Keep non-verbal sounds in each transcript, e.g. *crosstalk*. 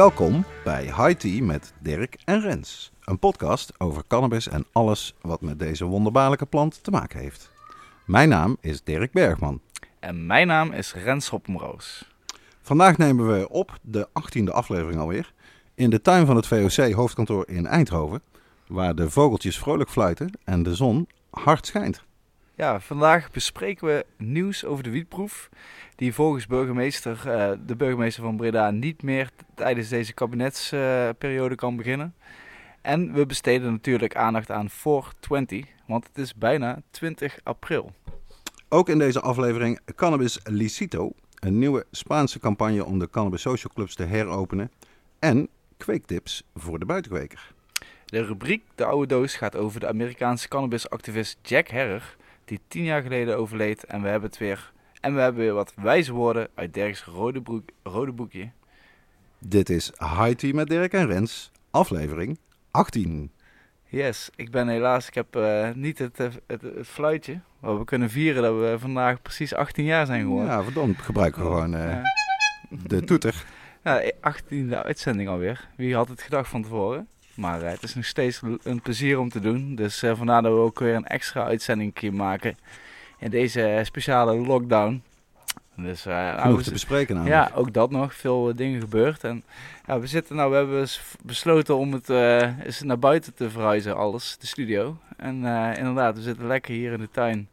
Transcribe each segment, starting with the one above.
Welkom bij High Tea met Dirk en Rens. Een podcast over cannabis en alles wat met deze wonderbaarlijke plant te maken heeft. Mijn naam is Dirk Bergman. En mijn naam is Rens Hoppenroos. Vandaag nemen we op de 18e aflevering alweer in de tuin van het VOC hoofdkantoor in Eindhoven, waar de vogeltjes vrolijk fluiten en de zon hard schijnt. Ja, vandaag bespreken we nieuws over de wietproef, die volgens burgemeester, eh, de burgemeester van Breda niet meer tijdens deze kabinetsperiode kan beginnen. En we besteden natuurlijk aandacht aan 420, want het is bijna 20 april. Ook in deze aflevering Cannabis Licito, een nieuwe Spaanse campagne om de cannabis social clubs te heropenen. En kweektips voor de buitenkweker. De rubriek De Oude Doos gaat over de Amerikaanse cannabisactivist Jack Herrer, die tien jaar geleden overleed. En we hebben het weer. En we hebben weer wat wijze woorden uit Dirk's rode, broek, rode boekje. Dit is High Tea met Dirk en Rens, aflevering 18. Yes, ik ben helaas, ik heb eh, niet het, eh, het, het, fluitje. Maar we kunnen vieren dat we vandaag precies 18 jaar zijn geworden. Ja, verdomd, gebruiken we gewoon uh, ja. de toeter. Ja, 18e uitzending alweer. Wie had het gedacht van tevoren? Maar het is nog steeds een plezier om te doen. Dus vandaar dat we ook weer een extra uitzending maken in deze speciale lockdown. Dus, uh, Genoeg te bespreken namelijk. Ja, ook dat nog. Veel dingen gebeurd. En ja, we zitten nou, we hebben besloten om het uh, eens naar buiten te verhuizen, alles, de studio. En inderdaad, we zitten lekker hier in de tuin.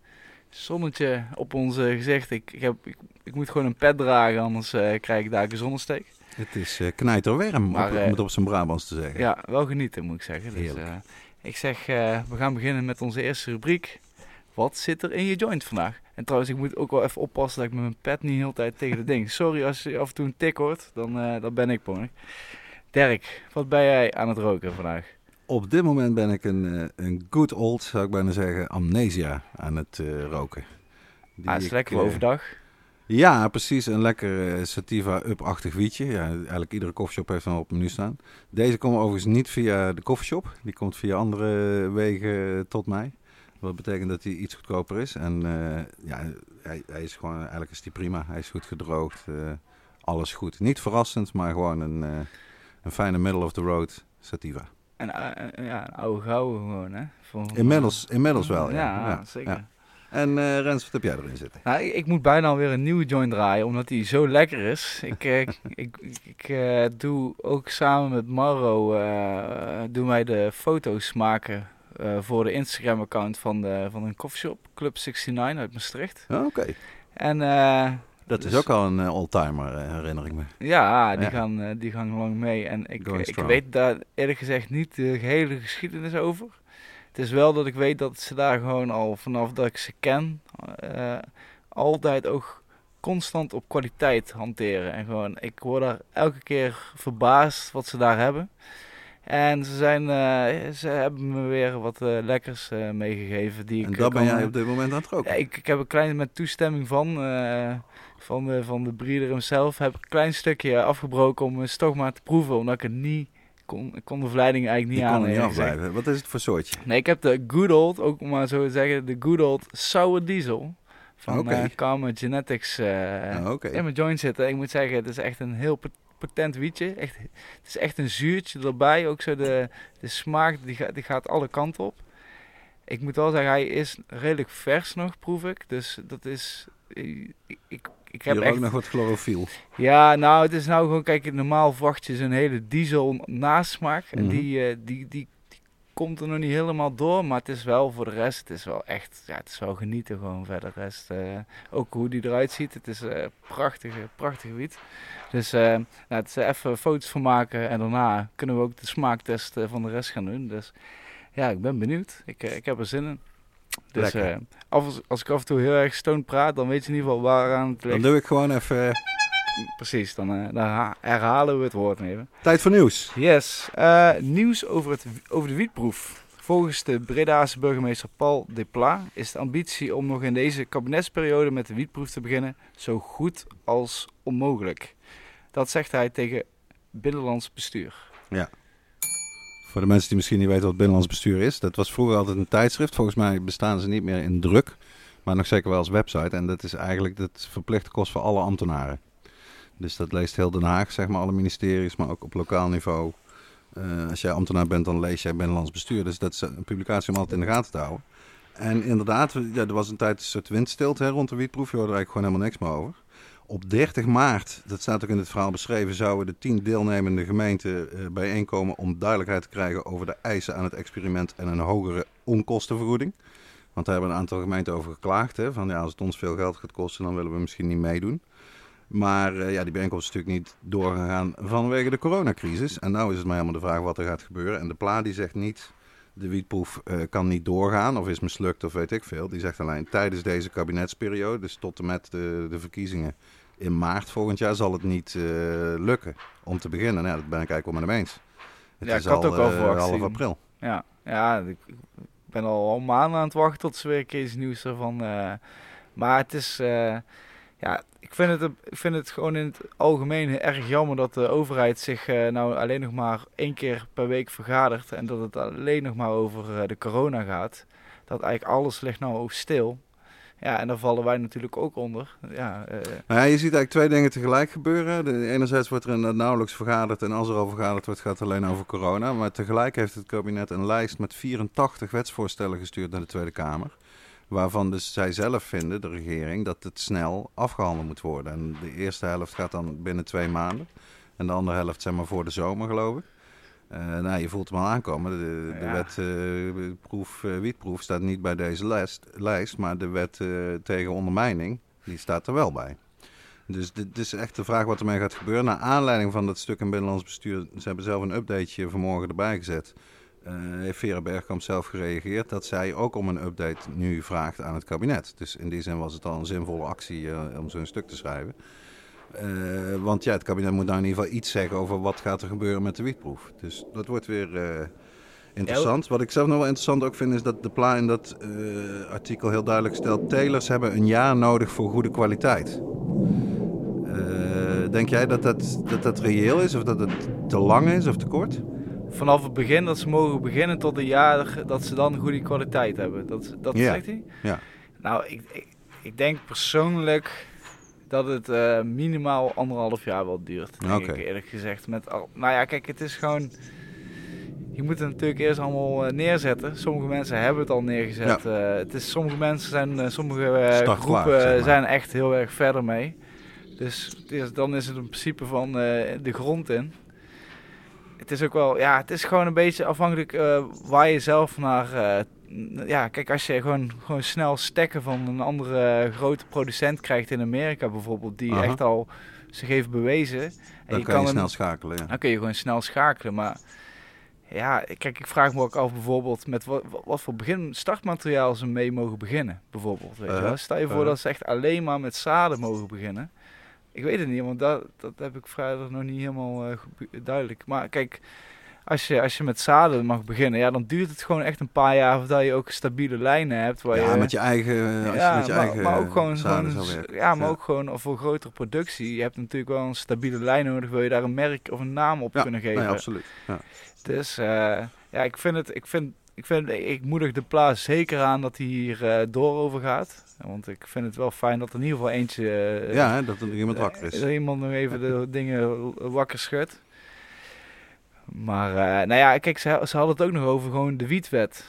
Zonnetje op ons gezicht. Ik, ik, heb, ik, ik, moet gewoon een pet dragen, anders krijg ik daar een zonnesteek. Het is uh, knijterwerm, maar, om het op zijn Brabants te zeggen. Ja, wel genieten moet ik zeggen. Dus, ik zeg, we gaan beginnen met onze eerste rubriek. Wat zit er in je joint vandaag? En trouwens, ik moet ook wel even oppassen dat ik met mijn pet niet de hele tijd tegen de ding. *laughs* Sorry als je af en toe een tik hoort, dan, dan ben ik ponig. Dirk, wat ben jij aan het roken vandaag? Op dit moment ben ik een, een good old, zou ik bijna zeggen, amnesia aan het uh, roken. Die ah, is lekker overdag. Ja, precies. Een lekker Sativa Up-achtig wietje. Ja, eigenlijk iedere koffieshop heeft hem op het menu staan. Deze komt overigens niet via de koffieshop. Die komt via andere wegen tot mij. Wat betekent dat hij iets goedkoper is. En uh, ja, hij, hij, is gewoon, eigenlijk is hij prima. Hij is goed gedroogd. Uh, alles goed. Niet verrassend, maar gewoon een, uh, een fijne middle of the road sativa. En ja, een oude gouden gewoon, hè? inmiddels, inmiddels wel, ja. Ja, zeker. Ja. En uh, Rens, wat heb jij erin zitten? Nou, ik, ik, moet bijna alweer een nieuwe joint draaien, omdat die zo lekker is. ik *laughs* ik, ik, ik uh, doe ook samen met Maro, uh, doen wij de foto's maken voor de Instagram-account van, de, van een coffeeshop, Club 69 uit Maastricht. Oh, Oké. Okay. En... Dat is dus, ook al een uh, oldtimer, herinner ik me. Ja, die, ja. Gaan, die gaan lang mee. En ik, ik weet daar eerlijk gezegd niet de gehele geschiedenis over. Het is wel dat ik weet dat ze daar gewoon al vanaf dat ik ze ken, altijd ook constant op kwaliteit hanteren. En gewoon, ik word daar elke keer verbaasd wat ze daar hebben. En ze, zijn, uh, ze hebben me weer wat uh, lekkers uh, meegegeven. Die en ik, dat ben jij op dit moment aan het roken? Ja, ik, ik heb een klein, met toestemming van, van, de, van de breeder hemzelf, heb ik een klein stukje afgebroken om toch maar te proeven. Omdat ik het niet kon, ik kon de verleiding eigenlijk niet aan. niet afblijven. Wat is het voor soortje? Nee, ik heb de good old, ook maar zo te zeggen, de good old sour diesel. Van okay. Karma Genetics uh, okay. in mijn joint zitten. Ik moet zeggen, het is echt een heel potent wietje. Echt, het is echt een zuurtje erbij. Ook zo de, de smaak, die, gaat, die gaat alle kanten op. Ik moet wel zeggen, hij is redelijk vers nog, proef ik. Dus dat is... Ik, ik, ik heb echt... ook nog wat chlorofiel. Ja, nou, het is nou gewoon... Kijk, normaal verwacht je zo'n hele diesel nasmaak. En mm -hmm. die, uh, die, die, die komt er nog niet helemaal door. Maar het is wel voor de rest... Het is wel echt... Ja, het is wel genieten gewoon verder. De rest, uh, ook hoe die eruit ziet. Het is uh, prachtige, prachtige wiet. Dus uh, nou, het is even foto's van maken en daarna kunnen we ook de smaaktest van de rest gaan doen. Dus ja, ik ben benieuwd. Ik, ik heb er zin in. Dus uh, als, als ik af en toe heel erg stoned praat, dan weet je in ieder geval waar aan het ligt. Dan doe ik gewoon even... Precies, dan, uh, dan herhalen we het woord even. Tijd voor nieuws. Yes, nieuws over, het, over de wietproef. Volgens de Bredaanse burgemeester Paul Depla is de ambitie om nog in deze kabinetsperiode met de wietproef te beginnen zo goed als onmogelijk. Dat zegt hij tegen Binnenlands Bestuur. Ja. Voor de mensen die misschien niet weten wat Binnenlands Bestuur is. Dat was vroeger altijd een tijdschrift. Volgens mij bestaan ze niet meer in druk. Maar nog zeker wel als website. En dat is eigenlijk dat verplichte kost voor alle ambtenaren. Dus dat leest heel Den Haag, zeg maar, alle ministeries, maar ook op lokaal niveau. Uh, als jij ambtenaar bent, dan lees jij Binnenlands Bestuur. Dus dat is een publicatie om altijd in de gaten te houden. En inderdaad, ja, er was een tijd een soort windstilte hè, rond de wietproef. Je hoorde er gewoon helemaal niks meer over. Op 30 maart, dat staat ook in het verhaal beschreven, zouden de tien deelnemende gemeenten uh, bijeenkomen om duidelijkheid te krijgen over de eisen aan het experiment en een hogere onkostenvergoeding. Want daar hebben een aantal gemeenten over geklaagd. Hè, van ja, als het ons veel geld gaat kosten, dan willen we misschien niet meedoen. Maar uh, ja, die bijeenkomst is natuurlijk niet doorgegaan vanwege de coronacrisis. En nu is het maar helemaal de vraag wat er gaat gebeuren. En de PLA die zegt niet, de wietproef uh, kan niet doorgaan of is mislukt of weet ik veel. Die zegt alleen tijdens deze kabinetsperiode, dus tot en met de, de verkiezingen in maart volgend jaar, zal het niet uh, lukken om te beginnen. Nou, dat ben ik eigenlijk wel met hem eens. Het ja, is ik had al, ook al verwacht half april. Ja, ja ik ben al, al maanden aan het wachten tot ze weer een keer nieuws ervan. Uh, maar het is, ja, ik vind, het, ik vind het gewoon in het algemeen erg jammer dat de overheid zich uh, nou alleen nog maar één keer per week vergadert. En dat het alleen nog maar over de corona gaat. Dat eigenlijk alles ligt nou ook stil. Ja, en daar vallen wij natuurlijk ook onder. Ja, nou je ziet eigenlijk twee dingen tegelijk gebeuren. De, enerzijds wordt er nauwelijks vergaderd en als er al vergaderd wordt gaat het alleen over corona. Maar tegelijk heeft het kabinet een lijst met 84 wetsvoorstellen gestuurd naar de Tweede Kamer. Waarvan dus zij zelf vinden, de regering, dat het snel afgehandeld moet worden. En de eerste helft gaat dan binnen twee maanden. En de andere helft zeg maar voor de zomer geloof ik. Uh, nou, je voelt hem al aankomen. De, de ja. wet uh, proef, uh, wietproef staat niet bij deze lijst, lijst maar de wet tegen ondermijning, die staat er wel bij. Dus dit is echt de vraag wat ermee gaat gebeuren. Naar aanleiding van dat stuk in Binnenlands Bestuur, ze hebben zelf een updateje vanmorgen erbij gezet. heeft Vera Bergkamp zelf gereageerd dat zij ook om een update nu vraagt aan het kabinet. Dus in die zin was het al een zinvolle actie om zo'n stuk te schrijven. Uh, want ja, het kabinet moet nou in ieder geval iets zeggen over wat gaat er gebeuren met de wietproef. Dus dat wordt weer uh, interessant. Wat ik zelf nog wel interessant ook vind is dat de pla in dat uh, artikel heel duidelijk stelt... telers hebben een jaar nodig voor goede kwaliteit. denk jij dat dat, dat dat reëel is of dat het te lang is of te kort? Vanaf het begin dat ze mogen beginnen tot een jaar dat ze dan goede kwaliteit hebben. Dat, dat zegt hij? Ja. Nou, ik, ik, ik denk persoonlijk dat het uh, minimaal anderhalf jaar wel duurt. Denk okay. ik eerlijk gezegd. Met al, nou ja, kijk, het is gewoon. Je moet het natuurlijk eerst allemaal uh, neerzetten. Sommige mensen hebben het al neergezet. Ja. Uh, het is, sommige mensen zijn, sommige groepen klaar, zeg maar. zijn echt heel erg verder mee. Dus is, dan is het in principe van de grond in. Het is ook wel, ja, het is gewoon een beetje afhankelijk waar je zelf naar ja, kijk, als je gewoon, gewoon snel stekken van een andere grote producent krijgt in Amerika bijvoorbeeld, die Aha. echt al zich heeft bewezen. En Dan je kan je hem- snel schakelen, ja. Dan kun je gewoon snel schakelen. Maar ja, kijk, ik vraag me ook af bijvoorbeeld met wat, wat voor begin startmateriaal ze mee mogen beginnen. Bijvoorbeeld, weet je Uh-huh. wel. Stel je voor Uh-huh. dat ze echt alleen maar met zaden mogen beginnen. Ik weet het niet, want dat, dat heb ik vrijdag nog niet helemaal eh, duidelijk. Maar kijk, als je, als je met zaden mag beginnen, ja, dan duurt het gewoon echt een paar jaar voordat je ook stabiele lijnen hebt. Waar Ja, je, met je eigen, als je met je maar, eigen maar ook gewoon, zaden gewoon ja, maar ook gewoon voor grotere productie. Je hebt natuurlijk wel een stabiele lijn nodig, wil je daar een merk of een naam op Ja, kunnen geven. Nee, absoluut. Ja. Dus eh, ja, ik vind het, ik vind, ik vind, ik moedig de plaats zeker aan dat hij hier eh, door over gaat. Want ik vind het wel fijn dat er in ieder geval eentje, eh, ja, hè, dat er iemand wakker is. dat iemand nog even de dingen wakker schudt. Maar eh, nou ja, kijk, ze, ze hadden het ook nog over gewoon de wietwet.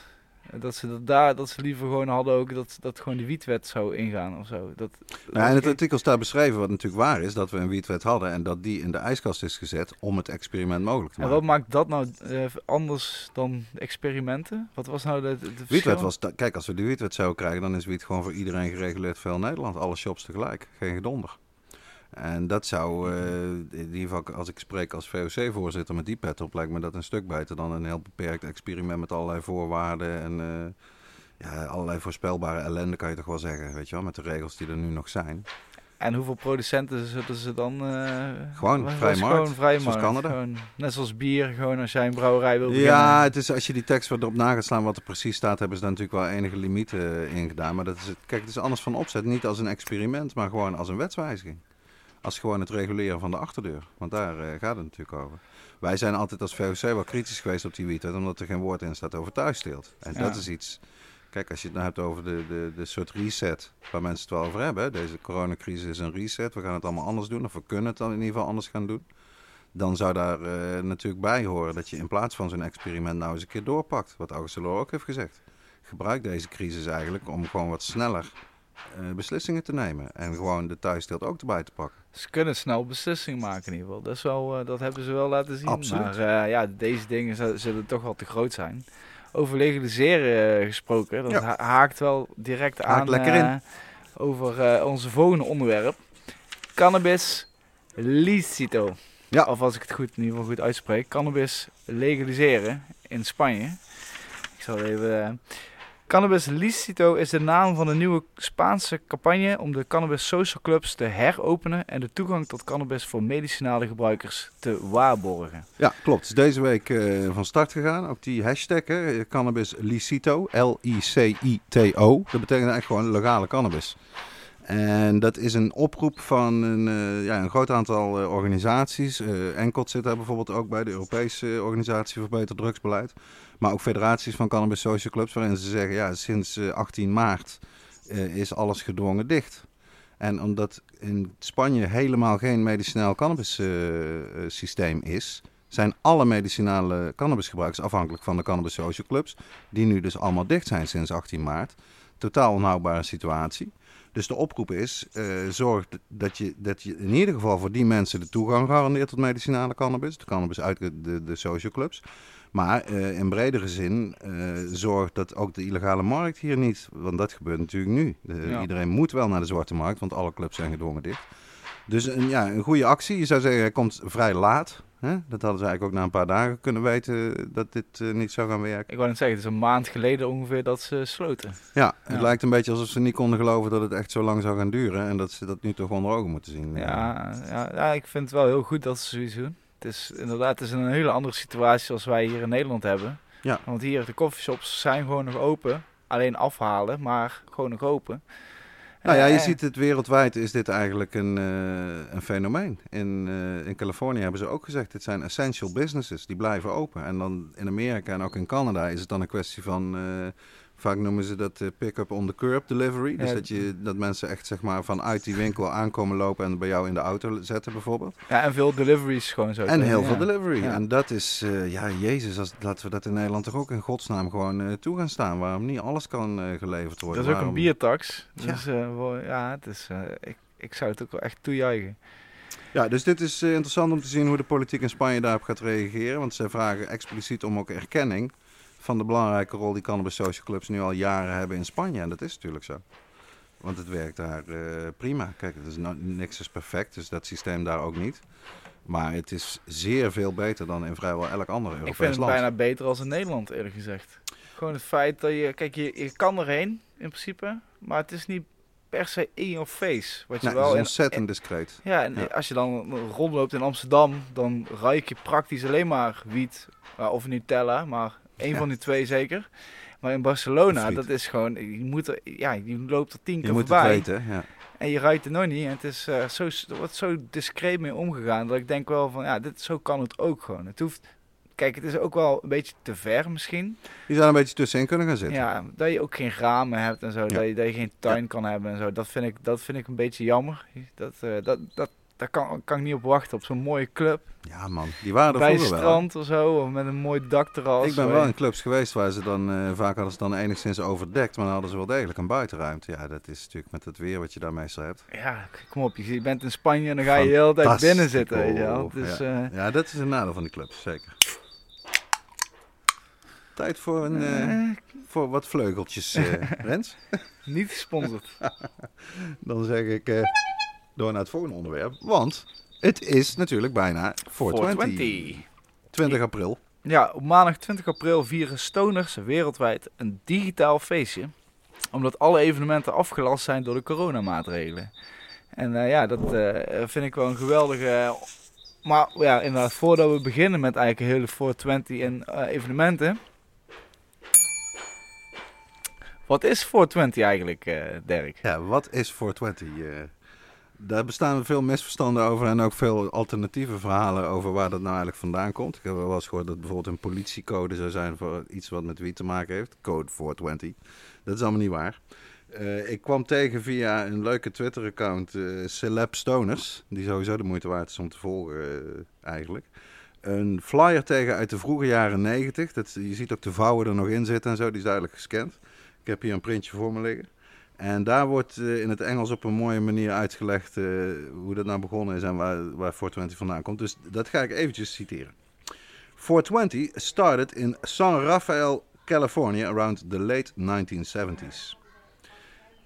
Dat ze dat daar, dat ze liever gewoon hadden ook dat, dat gewoon de wietwet zou ingaan of zo. Dat, Nou, in het artikel staat beschreven wat natuurlijk waar is, dat we een wietwet hadden en dat die in de ijskast is gezet om het experiment mogelijk te en maken. wat maakt dat nou eh, anders dan de experimenten? Wat was nou de, de, Wietwet was, kijk, als we de wietwet zouden krijgen, dan is wiet gewoon voor iedereen gereguleerd veel Nederland. Alle shops tegelijk, geen gedonder. En dat zou, eh, in ieder geval als ik spreek als VOC-voorzitter met die pet op, lijkt me dat een stuk beter dan een heel beperkt experiment met allerlei voorwaarden en eh, ja, allerlei voorspelbare ellende kan je toch wel zeggen, weet je wel, met de regels die er nu nog zijn. En hoeveel producenten zullen ze dan... Uh, gewoon was, vrije markt, gewoon zoals markt. Canada. Gewoon, net zoals bier, gewoon als jij een brouwerij wil beginnen. Ja, het is, als je die tekst wat erop na gaat slaan wat er precies staat, hebben ze daar natuurlijk wel enige limieten in gedaan. Maar dat is, het- kijk, het is anders van opzet. Niet als een experiment, maar gewoon als een wetswijziging. Als gewoon het reguleren van de achterdeur. Want daar eh, gaat het natuurlijk over. Wij zijn altijd als VOC wel kritisch geweest op die wietwet, omdat er geen woord in staat over thuissteelt. En Ja. dat is iets... Kijk, als je het nou hebt over de, de, de soort reset waar mensen het wel over hebben. Deze coronacrisis is een reset. We gaan het allemaal anders doen. Of we kunnen het dan in ieder geval anders gaan doen. Dan zou daar eh, natuurlijk bij horen dat je in plaats van zo'n experiment nou eens een keer doorpakt. Wat August Delors ook heeft gezegd. Gebruik deze crisis eigenlijk om gewoon wat sneller eh, beslissingen te nemen. En gewoon de thuissteelt ook erbij te pakken. Ze kunnen snel beslissingen maken in ieder geval. Dat, is wel, eh, dat hebben ze wel laten zien. Absoluut. Maar eh, ja, deze dingen zu- zullen toch wel te groot zijn. Over legaliseren gesproken, dat Ja. haakt wel direct Haakt aan lekker in. over onze volgende onderwerp. Cannabis licito. Ja. Of als ik het goed, in ieder geval goed uitspreek. Cannabis legaliseren in Spanje. Ik zal even... Cannabis Licito is de naam van een nieuwe Spaanse campagne om de cannabis social clubs te heropenen en de toegang tot cannabis voor medicinale gebruikers te waarborgen. Ja, klopt. Het is deze week eh, van start gegaan. Ook die hashtag, hè, cannabis licito, L-I-C-I-T-O. Dat betekent eigenlijk gewoon legale cannabis. En dat is een oproep van een, eh, ja, een groot aantal eh, organisaties. Eh Encot zit daar bijvoorbeeld ook bij, de Europese Organisatie voor Beter Drugsbeleid. Maar ook federaties van cannabis social clubs, waarin ze zeggen, ja, sinds eh, 18 maart eh, is alles gedwongen dicht. En omdat in Spanje helemaal geen medicinaal cannabis eh, eh, systeem is, zijn alle medicinale cannabisgebruikers afhankelijk van de cannabis social clubs, die nu dus allemaal dicht zijn sinds 18 maart. Totaal onhoudbare situatie. Dus de oproep is, eh, zorg dat je, dat je in ieder geval voor die mensen de toegang garandeert tot medicinale cannabis. De cannabis uit de, de social clubs. Maar eh, in bredere zin eh, zorg dat ook de illegale markt hier niet, want dat gebeurt natuurlijk nu. De- Ja. Iedereen moet wel naar de zwarte markt, want alle clubs zijn gedwongen dicht. Dus een, ja, een goede actie. Je zou zeggen, hij komt vrij laat. Hè? Dat hadden ze eigenlijk ook na een paar dagen kunnen weten dat dit eh, niet zou gaan werken. Ik wou net zeggen, het is een maand geleden ongeveer dat ze sloten. Ja, het Ja. lijkt een beetje alsof ze niet konden geloven dat het echt zo lang zou gaan duren. En dat ze dat nu toch onder ogen moeten zien. Ja, ja, ja, ik vind het wel heel goed dat ze zoiets doen. Het is inderdaad het is een hele andere situatie als wij hier in Nederland hebben. Ja. Want hier, de coffeeshops zijn gewoon nog open. Alleen afhalen, maar gewoon nog open. Nou ja, je Eh, ziet het wereldwijd is dit eigenlijk een, eh, een fenomeen. In, eh, in Californië hebben ze ook gezegd, dit zijn essential businesses, die blijven open. En dan in Amerika en ook in Canada is het dan een kwestie van, eh, vaak noemen ze dat eh, pick-up on the curb delivery. Dus Ja. dat, je, dat mensen echt zeg maar vanuit die winkel aankomen lopen en bij jou in de auto zetten bijvoorbeeld. Ja, en veel deliveries gewoon zo. En heel Ja. veel delivery. Ja. En dat is, eh, ja, Jezus, als, laten we dat in Nederland toch ook in godsnaam gewoon eh, toe gaan staan. Waarom niet alles kan geleverd worden. Dat is ook een biertax. Ja. Dus ja, het is, ik, ik zou het ook wel echt toejuichen. Ja, dus dit is interessant om te zien hoe de politiek in Spanje daarop gaat reageren. Want ze vragen expliciet om ook erkenning van de belangrijke rol die cannabis social clubs nu al jaren hebben in Spanje. En dat is natuurlijk zo. Want het werkt daar eh, prima. Kijk, het is nou, niks is perfect, dus dat systeem daar ook niet. Maar het is zeer veel beter dan in vrijwel elk ander Ik Europees vind het land. bijna beter als in Nederland, eerlijk gezegd. Gewoon het feit dat je... Kijk, je, je kan erheen, in principe. Maar het is niet per se in your face. Wat je Nee, wel het is in- ontzettend discreet. Ja, en Ja. als je dan rondloopt in Amsterdam, dan ruik je praktisch alleen maar wiet uh, of Nutella, maar Ja. van die twee zeker. Maar in Barcelona, dat is gewoon, je, moet er, ja, je loopt er tien Je keer moet het voorbij weten, ja. en je ruikt het nog niet. En het is eh, zo, er wordt zo discreet mee omgegaan dat ik denk wel van, ja, dit, zo kan het ook gewoon. Het hoeft, kijk, het is ook wel een beetje te ver misschien. Je zou er een beetje tussenin kunnen gaan zitten. Ja, dat je ook geen ramen hebt en zo, Ja. dat, je, dat je geen tuin kan hebben en zo. Dat vind ik, dat vind ik een beetje jammer. Dat, eh, dat, dat, daar kan, kan ik niet op wachten, op zo'n mooie club. Ja, man. Die waren er Bij het wel. strand of zo, of met een mooi dakterras. Ik ben wel in clubs geweest waar ze dan, eh, vaak hadden ze dan enigszins overdekt, maar dan hadden ze wel degelijk een buitenruimte. Ja, dat is natuurlijk met het weer wat je daar meestal hebt. Ja, kom op, je bent in Spanje en dan ga je de hele tijd binnen zitten, weet je wel. Fantastico, Dus, eh, Ja, dat is een nadeel van die clubs, zeker. Tijd voor, een, eh, voor wat vleugeltjes, *laughs* Rens. niet gesponsord. *laughs* Dan zeg ik door naar het volgende onderwerp, want het is natuurlijk bijna 420. 420. 20 april. Ja, op maandag 20 april vieren stoners wereldwijd een digitaal feestje. Omdat alle evenementen afgelast zijn door de coronamaatregelen. En eh, ja, dat eh, vind ik wel een geweldige... maar ja, inderdaad, voordat we beginnen met eigenlijk hele 420 en eh, evenementen... Wat is 420 eigenlijk, Dirk? Ja, wat is 420? Eh, daar bestaan veel misverstanden over en ook veel alternatieve verhalen over waar dat nou eigenlijk vandaan komt. Ik heb wel eens gehoord dat bijvoorbeeld een politiecode zou zijn voor iets wat met wie te maken heeft. Code 420. Dat is allemaal niet waar. Uh, ik kwam tegen via een leuke Twitter-account, uh, Celeb Stoners, die sowieso de moeite waard is om te volgen uh, eigenlijk. Een flyer tegen uit de vroege jaren 90. Dat, je ziet ook de vouwen er nog in zitten en zo, die is duidelijk gescand. Ik heb hier een printje voor me liggen. En daar wordt uh, in het Engels op een mooie manier uitgelegd uh, hoe dat nou begonnen is en waar, waar 420 vandaan komt. Dus dat ga ik eventjes citeren. 420 started in San Rafael, California around the late 1970s.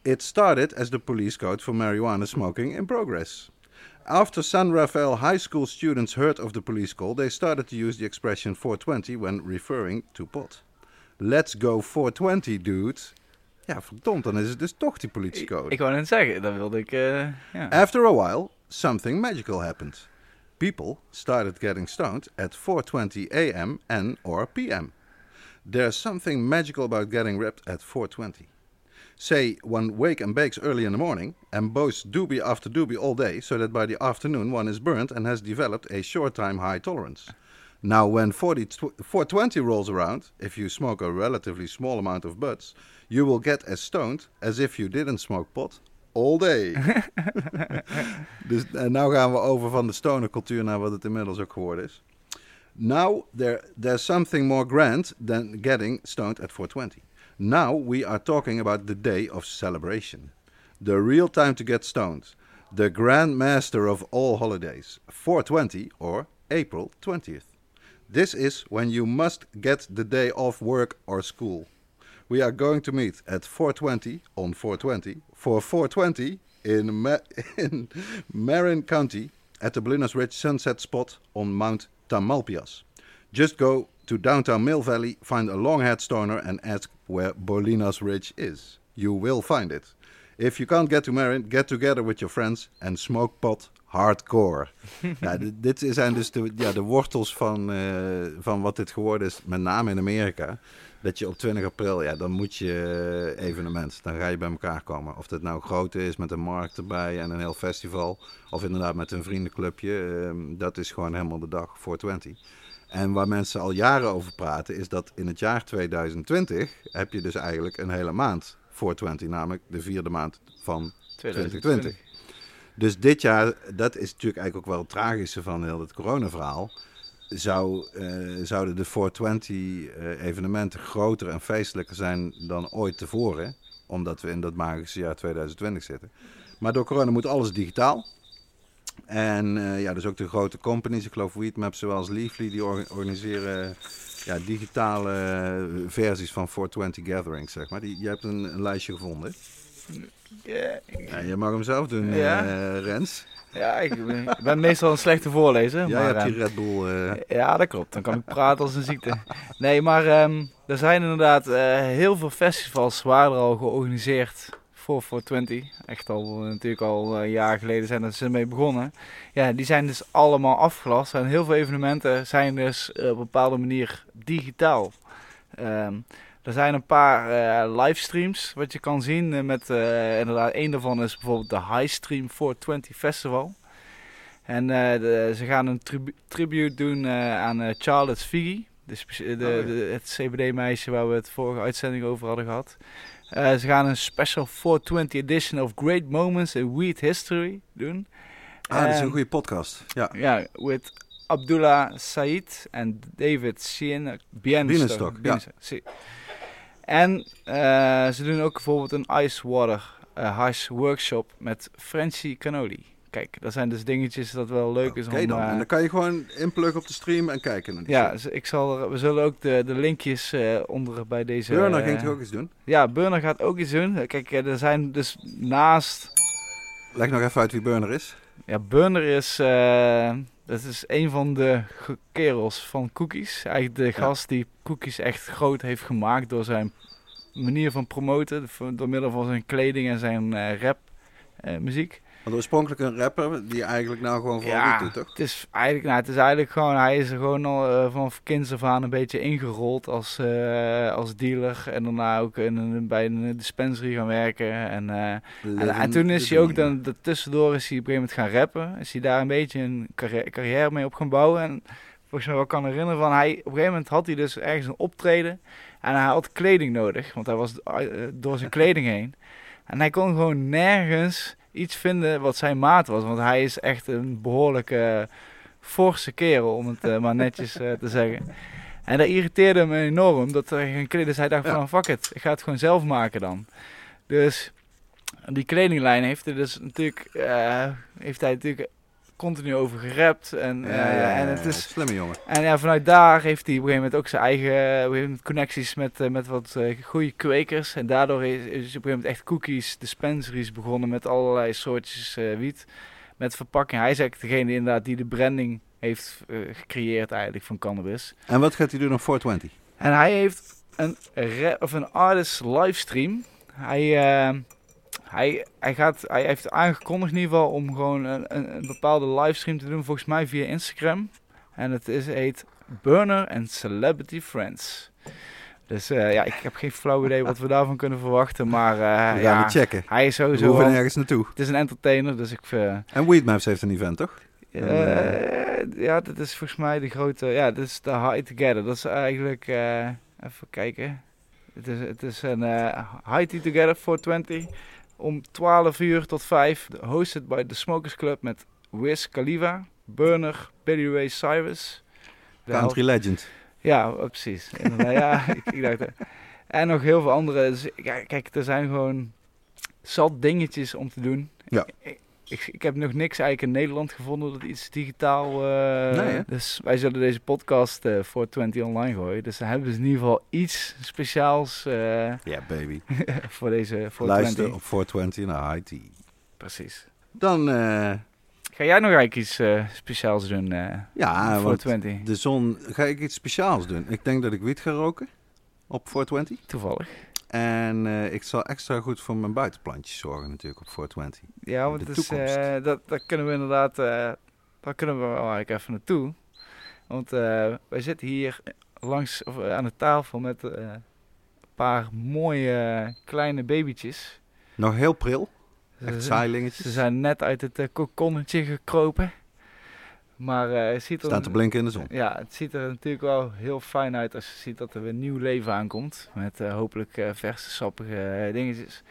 It started as the police code for marijuana smoking in progress. After San Rafael high school students heard of the police call, they started to use the expression 420 when referring to pot. Let's go 420, dude. Ja, verdomd, dan is het dus toch die politiecode. Ik, ik wou net zeggen, dat wilde ik... Uh, ja. After a while, something magical happened. People started getting stoned at 4:20 a.m. and or p.m. There's something magical about getting ripped at 4:20. Say one wake and bakes early in the morning and boasts doobie after doobie all day, so that by the afternoon one is burnt and has developed a short time high tolerance. Now, when 40, 420 rolls around, if you smoke a relatively small amount of butts, you will get as stoned as if you didn't smoke pot all day. *laughs* dus en nou gaan we over van de stonercultuur naar wat het inmiddels ook geworden is. Now there, there's something more grand than getting stoned at 420. Now we are talking about the day of celebration. The real time to get stoned. The grand master of all holidays. 420 or April 20th. This is when you must get the day off work or school. We are going to meet at 4:20 on 420 for 420 in Ma *laughs* in Marin County at the Bolinas Ridge Sunset Spot on Mount Tamalpias. Just go to downtown Mill Valley, find a long-haired stoner, and ask where Bolinas Ridge is. You will find it. If you can't get to Marin, get together with your friends and smoke pot hardcore. *laughs* ja, dit zijn dus de, ja, de wortels van, uh, van wat dit geworden is, met name in Amerika. Dat je op 20 april, ja, dan moet je uh, evenement. Dan ga je bij elkaar komen. Of dat nou groot is met een markt erbij en een heel festival. Of inderdaad met een vriendenclubje. Uh, dat is gewoon helemaal de dag voor 20. En waar mensen al jaren over praten, is dat in het jaar 2020 heb je dus eigenlijk een hele maand voor 20, namelijk de vierde maand van 2020. 2020. Dus dit jaar, dat is natuurlijk eigenlijk ook wel het tragische van heel het coronaverhaal. Zou, uh, zouden de 420 uh, evenementen groter en feestelijker zijn dan ooit tevoren. Omdat we in dat magische jaar 2020 zitten. Maar door corona moet alles digitaal. En uh, ja, dus ook de grote companies, ik geloof Weedmap zoals Leafly, die organiseren ja, digitale versies van 420 gatherings, zeg maar. Die, je hebt een, een lijstje gevonden. Ja, je mag hem zelf doen, ja. uh, Rens. Ja, ik ben, ik ben, meestal een slechte voorlezer. Ja, maar, je hebt die Red Bull. Uh... Ja, dat klopt. Dan kan ik praten als een ziekte. Nee, maar um, er zijn inderdaad uh, heel veel festivals waar er al georganiseerd voor 420. Echt al natuurlijk al een jaar geleden zijn dat ze ermee begonnen. Ja, die zijn dus allemaal afgelast. En heel veel evenementen zijn dus op een bepaalde manier digitaal. Um, er zijn een paar uh, livestreams wat je kan zien. Uh, met uh, inderdaad, één daarvan is bijvoorbeeld de High Stream 420 Festival. En de, ze gaan een tribu tribute doen aan Charlotte Figgy. De, de, de, het CBD-meisje waar we het vorige uitzending over hadden gehad. ze gaan een special 420 edition of Great Moments in Weed History doen. Ah, dat is een goede podcast. Ja, ja with Abdullah Said en David Sien Bienstock. Bienstock, ja. En uh, ze doen ook bijvoorbeeld een ice water uh, hash workshop met Frenchy Canoli. Kijk, dat zijn dus dingetjes dat wel leuk is om... Oké dan, uh, en dan kan je gewoon inpluggen op de stream en kijken. Naar ja, ik zal, we zullen ook de, de linkjes onder bij deze... Burner ging toch ook iets doen? Ja, Burner gaat ook iets doen. Kijk, er zijn dus naast... Leg nog even uit wie Burner is. Ja, Burner is... Dat is een van de kerels van Cookies. Eigenlijk de gast die Cookies echt groot heeft gemaakt door zijn manier van promoten. Door middel van zijn kleding en zijn uh, rap uh, muziek. Want oorspronkelijk een rapper die eigenlijk nou gewoon voor Ja, doet, toch? Het is eigenlijk, nou, het is eigenlijk gewoon, hij is er gewoon al eh, vanaf kinds af aan een beetje ingerold als, eh, als dealer. En daarna ook in, een- bij een dispensary gaan werken. En, eh, en, en toen is hij ook dan, dat tussendoor is hij op een gegeven moment gaan rappen. Is hij daar een beetje een carri- carrière mee op gaan bouwen. En volgens mij wel kan herinneren van, hij, op een gegeven moment had hij dus ergens een optreden. En hij had kleding nodig, want hij was door zijn kleding heen. En hij kon gewoon nergens iets vinden wat zijn maat was. Want hij is echt een behoorlijke forse kerel, om het eh, maar netjes eh, te zeggen. En dat irriteerde hem enorm, dat er geen kleding... Dus hij dacht Ja. van, fuck it, ik ga het gewoon zelf maken dan. Dus die kledinglijn heeft er dus natuurlijk... eh, heeft hij natuurlijk continu over gerapt. En, Ja, eh, ja, en het is... Slimme jongen. En ja, vanuit daar heeft hij op een gegeven moment ook zijn eigen moment connecties met, eh, met wat eh, goede kwekers. En daardoor is, is op een gegeven moment echt cookies, dispensaries begonnen met allerlei soortjes eh, wiet. Met verpakking. Hij is eigenlijk degene inderdaad die de branding heeft eh, gecreëerd eigenlijk van cannabis. En wat gaat hij doen op 420? En hij heeft een, of een artist livestream. Hij, eh, hij, hij, gaat, hij heeft aangekondigd in ieder geval om gewoon een, een, een bepaalde livestream te doen. Volgens mij via Instagram. En het is, heet Burner and Celebrity Friends. Dus eh, ja, ik heb geen flauw idee wat we *laughs* daarvan kunnen verwachten. Maar We gaan ja, checken. hij is We sowieso... hoeven wel- nergens naartoe. het is een entertainer, dus ik... eh, En Weedmaps heeft een event, toch? ja, dat is volgens mij de grote. Ja, dat is de High Together. Dat is eigenlijk. even kijken. Het is, het is een High Together 420. Om 12 uur tot 5. Hosted by The Smokers Club met Wiz Khalifa, Burner, Billy Ray Cyrus. De Country Legend. ja, oh, precies. Inderdaad, ja, *laughs* ik, ik dacht, eh, en nog heel veel andere. Dus, ja, kijk, er zijn gewoon zat dingetjes om te doen. Ja. Ik, ik, ik heb nog niks eigenlijk in Nederland gevonden dat iets digitaal... eh, Nee, dus wij zullen deze podcast eh, voor 20 online gooien. Dus dan hebben we in ieder geval iets speciaals eh, Ja, baby. *laughs* voor deze voor Luister 20. op 420 naar Tea. Precies. Dan, Ga jij nog eigenlijk iets speciaals doen eh ja, voor want 20? de zon, ga ik iets speciaals doen. Ik denk dat ik wiet ga roken op 420. Toevallig. En eh, ik zal extra goed voor mijn buitenplantjes zorgen natuurlijk op 420. Ja, want het is, eh, dat, daar kunnen we inderdaad, daar kunnen we wel eigenlijk even naartoe. Want wij zitten hier langs, of, aan de tafel met een paar mooie kleine babytjes. Nog heel pril. Echt Ze-. Ze zijn net uit het uh, kokonnetje gekropen. Maar eh, het ziet er... Staan te blinken in de zon. Ja, het ziet er natuurlijk wel heel fijn uit als je ziet dat er weer nieuw leven aankomt. Met eh, hopelijk eh, verse, sappige dingetjes.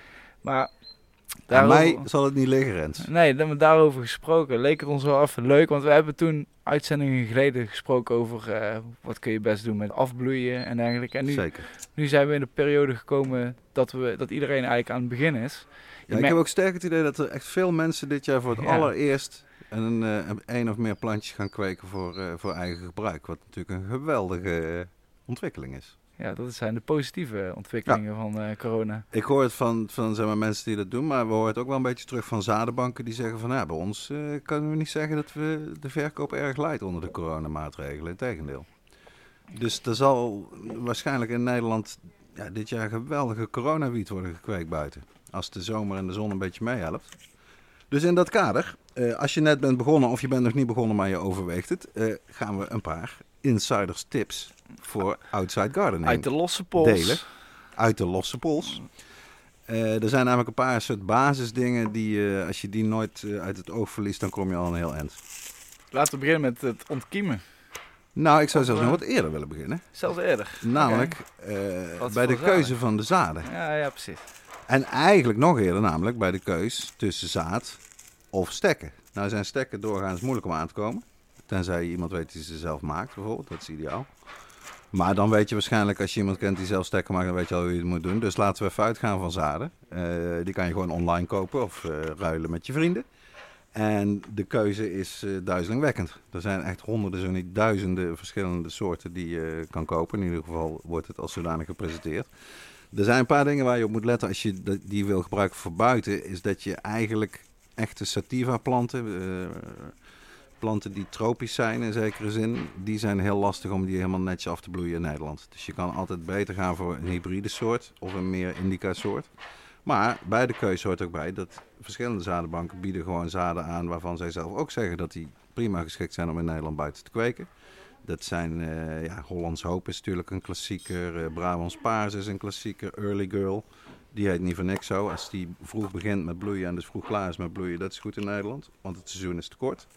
Maar... Aan daarover- mij zal het niet liggen, Rens. Nee, we daarover gesproken. Leek het ons wel even leuk, want we hebben toen uitzendingen geleden gesproken over wat kun je best doen met afbloeien en dergelijke. En nu, Zeker. nu zijn we in de periode gekomen dat, we, dat iedereen eigenlijk aan het begin is. Ja, ik heb ook sterk het idee dat er echt veel mensen dit jaar voor het Ja. allereerst een, eh, een één of meer plantjes gaan kweken voor, eh, voor eigen gebruik. Wat natuurlijk een geweldige eh, ontwikkeling is. Ja, dat zijn de positieve ontwikkelingen van corona. Ik hoor het van, van zeg maar, mensen die dat doen, maar we horen het ook wel een beetje terug van zadenbanken die zeggen van ja, bij ons kunnen we niet zeggen dat we de verkoop erg leidt onder de coronamaatregelen. Integendeel. Dus er zal waarschijnlijk in Nederland ja, dit jaar geweldige coronawiet worden gekweekt buiten. Als de zomer en de zon een beetje meehelpt. Dus in dat kader, eh, als je net bent begonnen of je bent nog niet begonnen, maar je overweegt het, eh, gaan we een paar insiders tips voor outside gardening Uit de losse pols. delen. Uit de losse pols. Eh, er zijn namelijk een paar soort basisdingen die, als je die nooit uit het oog verliest, dan kom je al een heel eind. Laten we beginnen met het ontkiemen. Nou, ik zou zelfs nog wat eerder willen beginnen. Zelfs eerder. Namelijk bij de keuze zaden? van de zaden. Ja, ja, precies. En eigenlijk nog eerder, namelijk bij de keus tussen zaad of stekken. Nou zijn stekken doorgaans moeilijk om aan te komen. Tenzij je iemand weet die ze zelf maakt, bijvoorbeeld. Dat is ideaal. Maar dan weet je waarschijnlijk, als je iemand kent die zelf stekken maakt, dan weet je al hoe je het moet doen. Dus laten we even uitgaan van zaden. Eh, die kan je gewoon online kopen of eh, ruilen met je vrienden. En de keuze is eh duizelingwekkend. Er zijn echt honderden, zo niet duizenden verschillende soorten die je kan kopen. In ieder geval wordt het als zodanig gepresenteerd. Er zijn een paar dingen waar je op moet letten als je die wil gebruiken voor buiten. Is dat je eigenlijk echte sativa planten, eh, planten die tropisch zijn in zekere zin, die zijn heel lastig om die helemaal netjes af te bloeien in Nederland. Dus je kan altijd beter gaan voor een hybride soort of een meer indica soort. Maar bij de keuze hoort ook bij dat verschillende zadenbanken bieden gewoon zaden aan waarvan zij zelf ook zeggen dat die prima geschikt zijn om in Nederland buiten te kweken. Dat zijn, uh, ja, Hollands Hoop is natuurlijk een klassieker, uh, Brabants Paars is een klassieker, Early Girl. Die heet niet voor niks zo. Als die vroeg begint met bloeien en dus vroeg klaar is met bloeien, dat is goed in Nederland, want het seizoen is te kort.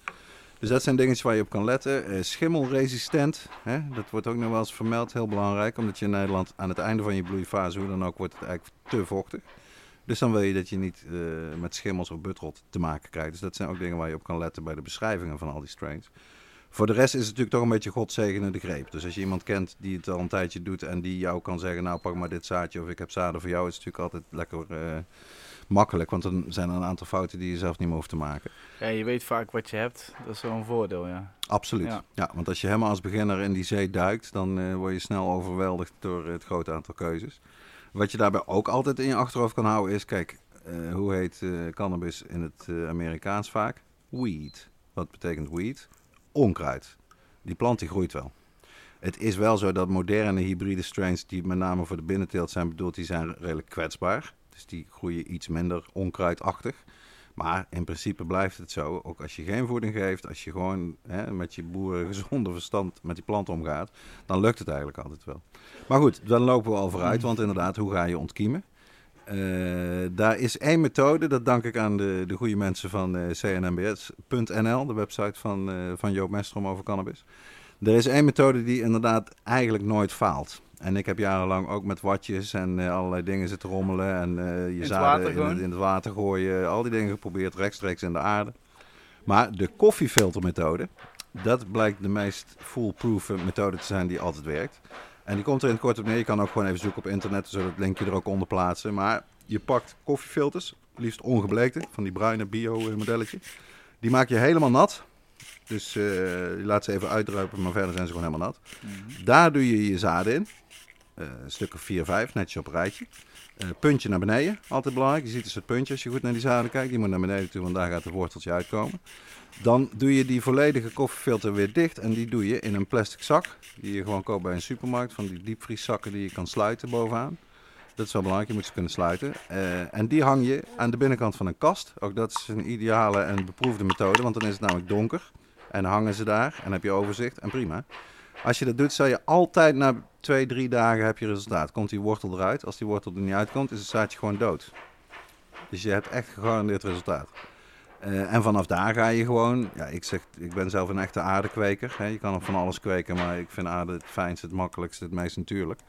Dus dat zijn dingetjes waar je op kan letten. Uh, schimmelresistent, hè? dat wordt ook nog wel eens vermeld, heel belangrijk. Omdat je in Nederland aan het einde van je bloeifase, hoe dan ook, wordt het eigenlijk te vochtig. Dus dan wil je dat je niet uh, met schimmels of butrot te maken krijgt. Dus dat zijn ook dingen waar je op kan letten bij de beschrijvingen van al die strains. Voor de rest is het natuurlijk toch een beetje godzegende grreep. Dus als je iemand kent die het al een tijdje doet en die jou kan zeggen, nou pak maar dit zaadje of ik heb zaden voor jou, is het natuurlijk altijd lekker uh, makkelijk. Want dan zijn er een aantal fouten die je zelf niet meer hoeft te maken. Ja, je weet vaak wat je hebt. Dat is wel een voordeel, ja. Absoluut. Ja, ja want als je helemaal als beginner in die zee duikt, dan uh, word je snel overweldigd door het grote aantal keuzes. Wat je daarbij ook altijd in je achterhoofd kan houden is, kijk, uh, hoe heet cannabis in het Amerikaans vaak? Weed. Wat betekent weed? Onkruid. Die plant die groeit wel. Het is wel zo dat moderne hybride strains, die met name voor de binnenteelt zijn bedoeld, die zijn redelijk kwetsbaar. Dus die groeien iets minder onkruidachtig. Maar in principe blijft het zo, ook als je geen voeding geeft, als je gewoon hè, met je boeren *laughs* gezonde verstand met die plant omgaat, dan lukt het eigenlijk altijd wel. Maar goed, dan lopen we al vooruit, want inderdaad, hoe ga je ontkiemen? Uh, daar is één methode, dat dank ik aan de, de goede mensen van uh, cnmbs.nl, de website van, uh, van Joop Mestrom over cannabis. Er is één methode die inderdaad eigenlijk nooit faalt. En ik heb jarenlang ook met watjes en allerlei dingen zitten rommelen. En je zaden in, in, het water gooien. Al die dingen geprobeerd rechtstreeks in de aarde. Maar de koffiefiltermethode, dat blijkt de meest foolproof methode te zijn die altijd werkt. En die komt er in het kort op neer. Je kan ook gewoon even zoeken op internet, zodat het linkje er ook onder plaatsen. Maar je pakt koffiefilters, liefst ongebleekte, van die bruine bio-modelletje. Die maak je helemaal nat. Dus uh, je laat ze even uitdruipen, maar verder zijn ze gewoon helemaal nat. Mm -hmm. Daar doe je je zaden in. Uh, een stuk of 4, 5, netjes op een rijtje. Uh, puntje naar beneden, altijd belangrijk. Je ziet dus het puntje als je goed naar die zaden kijkt. Die moet naar beneden toe, want daar gaat het worteltje uitkomen. Dan doe je die volledige koffiefilter weer dicht en die doe je in een plastic zak. Die je gewoon koopt bij een supermarkt, van die diepvrieszakken die je kan sluiten bovenaan. Dat is wel belangrijk, je moet ze kunnen sluiten. Uh, en die hang je aan de binnenkant van een kast. Ook dat is een ideale en beproefde methode, want dan is het namelijk donker. En hangen ze daar en heb je overzicht en prima. Als je dat doet, zal je altijd na twee, drie dagen heb je resultaat. Komt die wortel eruit. Als die wortel er niet uitkomt, is het zaadje gewoon dood. Dus je hebt echt gegarandeerd resultaat. Uh, en vanaf daar ga je gewoon, ja, ik zeg, ik ben zelf een echte aardekweker. Hè. Je kan van alles kweken, maar ik vind aarde het fijnste, het makkelijkste, het meest natuurlijk.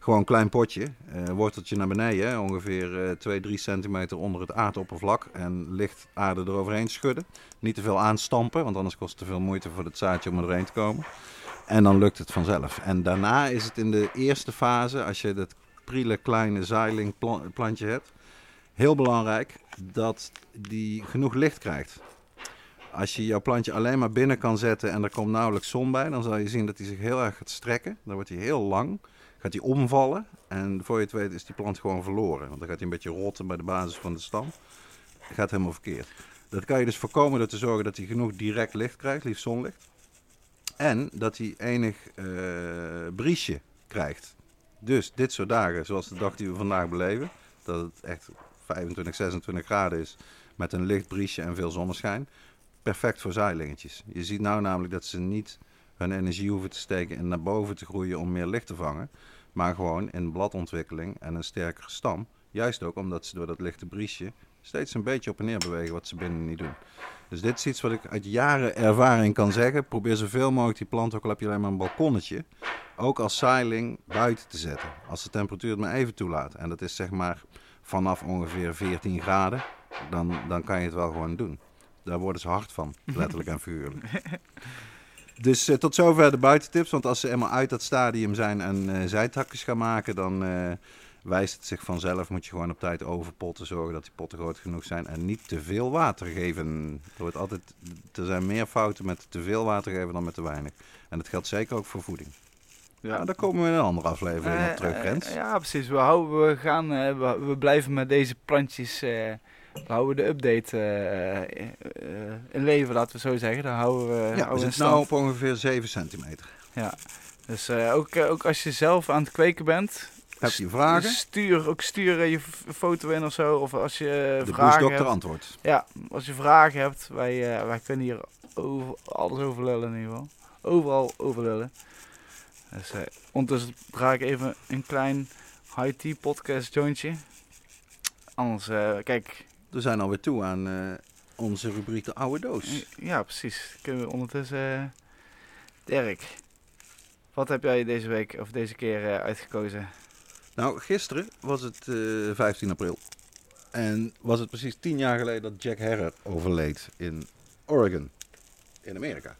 Gewoon een klein potje, uh, worteltje naar beneden, ongeveer uh, 2, 3 centimeter onder het aardoppervlak. En licht aarde eroverheen schudden. Niet te veel aanstampen, want anders kost het te veel moeite voor het zaadje om er doorheen te komen. En dan lukt het vanzelf. En daarna is het in de eerste fase, als je dat priele kleine zeilingplantje hebt, heel belangrijk dat die genoeg licht krijgt. Als je jouw plantje alleen maar binnen kan zetten en er komt nauwelijks zon bij, dan zal je zien dat hij zich heel erg gaat strekken. Dan wordt hij heel lang, gaat hij omvallen en voor je het weet is die plant gewoon verloren. Want dan gaat hij een beetje rotten bij de basis van de stam. Dat gaat helemaal verkeerd. Dat kan je dus voorkomen door te zorgen dat hij genoeg direct licht krijgt, liefst zonlicht. En dat hij enig uh, briesje krijgt. Dus dit soort dagen, zoals de dag die we vandaag beleven, dat het echt 25, 26 graden is met een licht briesje en veel zonneschijn. Perfect voor zaailingetjes. Je ziet nou namelijk dat ze niet hun energie hoeven te steken en naar boven te groeien om meer licht te vangen. Maar gewoon in bladontwikkeling en een sterkere stam. Juist ook omdat ze door dat lichte briesje steeds een beetje op en neer bewegen wat ze binnen niet doen. Dus dit is iets wat ik uit jaren ervaring kan zeggen. Probeer zoveel mogelijk die plant, ook al heb je alleen maar een balkonnetje, ook als zeiling buiten te zetten. Als de temperatuur het maar even toelaat. En dat is zeg maar vanaf ongeveer 14 graden, dan, dan kan je het wel gewoon doen. Daar worden ze hard van, letterlijk en figuurlijk. *laughs* Dus uh, tot zover de buitentips. Want als ze eenmaal uit dat stadium zijn en uh, zijtakjes gaan maken, dan uh, wijst het zich vanzelf. Moet je gewoon op tijd overpotten, zorgen dat die potten groot genoeg zijn en niet te veel water geven. Er, wordt altijd, er zijn meer fouten met te veel water geven dan met te weinig. En dat geldt zeker ook voor voeding. Ja, nou, daar komen we in een andere aflevering op terug, Rens. ja, precies. We, houden, we, gaan, we, we blijven met deze plantjes we houden de update uh, uh, in leven, laten we zo zeggen. Dan houden we. Ja, we zitten nu op ongeveer 7 centimeter. Ja, dus ook, ook als je zelf aan het kweken bent, Heb je vragen? Stuur, ook stuur je foto in of zo. Of als je de vragen hebt. De antwoord. Ja, als je vragen hebt. Wij, wij kunnen hier over, alles over lullen in ieder geval. Overal over lullen. Dus uh, ondertussen draai ik even een klein high-tea podcast jointje. Anders, uh, kijk... We zijn alweer toe aan onze rubriek de oude doos. Ja, precies. Kunnen we ondertussen... Dirk, wat heb jij deze week of deze keer uitgekozen? Nou, gisteren was het uh, 15 april. En was het precies tien jaar geleden dat Jack Herrer overleed in Oregon, in Amerika.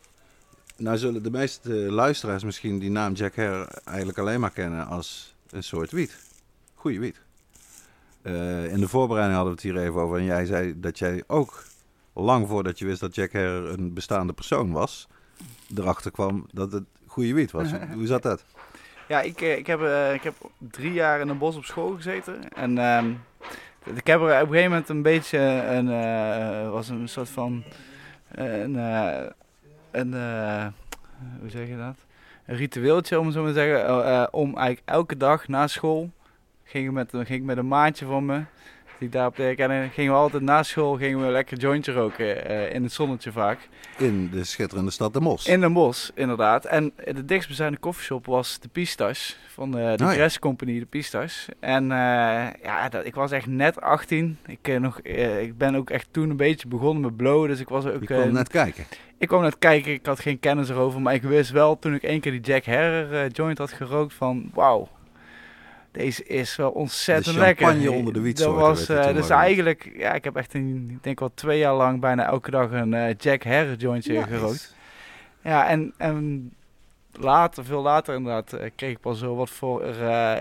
Nou zullen de meeste luisteraars misschien die naam Jack Herrer eigenlijk alleen maar kennen als een soort wiet. Goeie wiet. Uh, in de voorbereiding hadden we het hier even over. En jij zei dat jij ook lang voordat je wist dat Jack Herrer een bestaande persoon was, erachter kwam dat het goede wiet was. *laughs* Hoe zat dat? Ja, ik, ik, heb, uh, ik heb drie jaar in een bos op school gezeten. En uh, ik heb er op een gegeven moment een beetje een, was een soort van, een, een hoe zeg je dat? Een ritueeltje om zo maar te zeggen. om eigenlijk elke dag na school ging ik met, ging ik met een maatje van me die ik daarop kennen, gingen we altijd na school gingen we lekker jointje roken uh, in het zonnetje vaak. In de schitterende stad De Mos. In De Mos, inderdaad. En de dichtstbijzijnde koffieshop was de Pistas van de, de oh, ja. Company, de Pistas. En uh, ja, dat, ik was echt net 18. Ik, nog, ik ben ook echt toen een beetje begonnen met blowen, dus ik was ook... Je kwam net kijken? Ik kwam net kijken, ik had geen kennis erover, maar ik wist wel toen ik één keer die Jack Herrer joint had gerookt van wauw, deze is wel ontzettend de lekker. champagne onder de wietsoorten. Dat was uh, dus eigenlijk, ja, ik heb echt een, ik denk wel twee jaar lang bijna elke dag een uh, Jack Herrer jointje nice. gerookt. Ja, en, en later, veel later inderdaad, uh, kreeg ik pas zo wat voor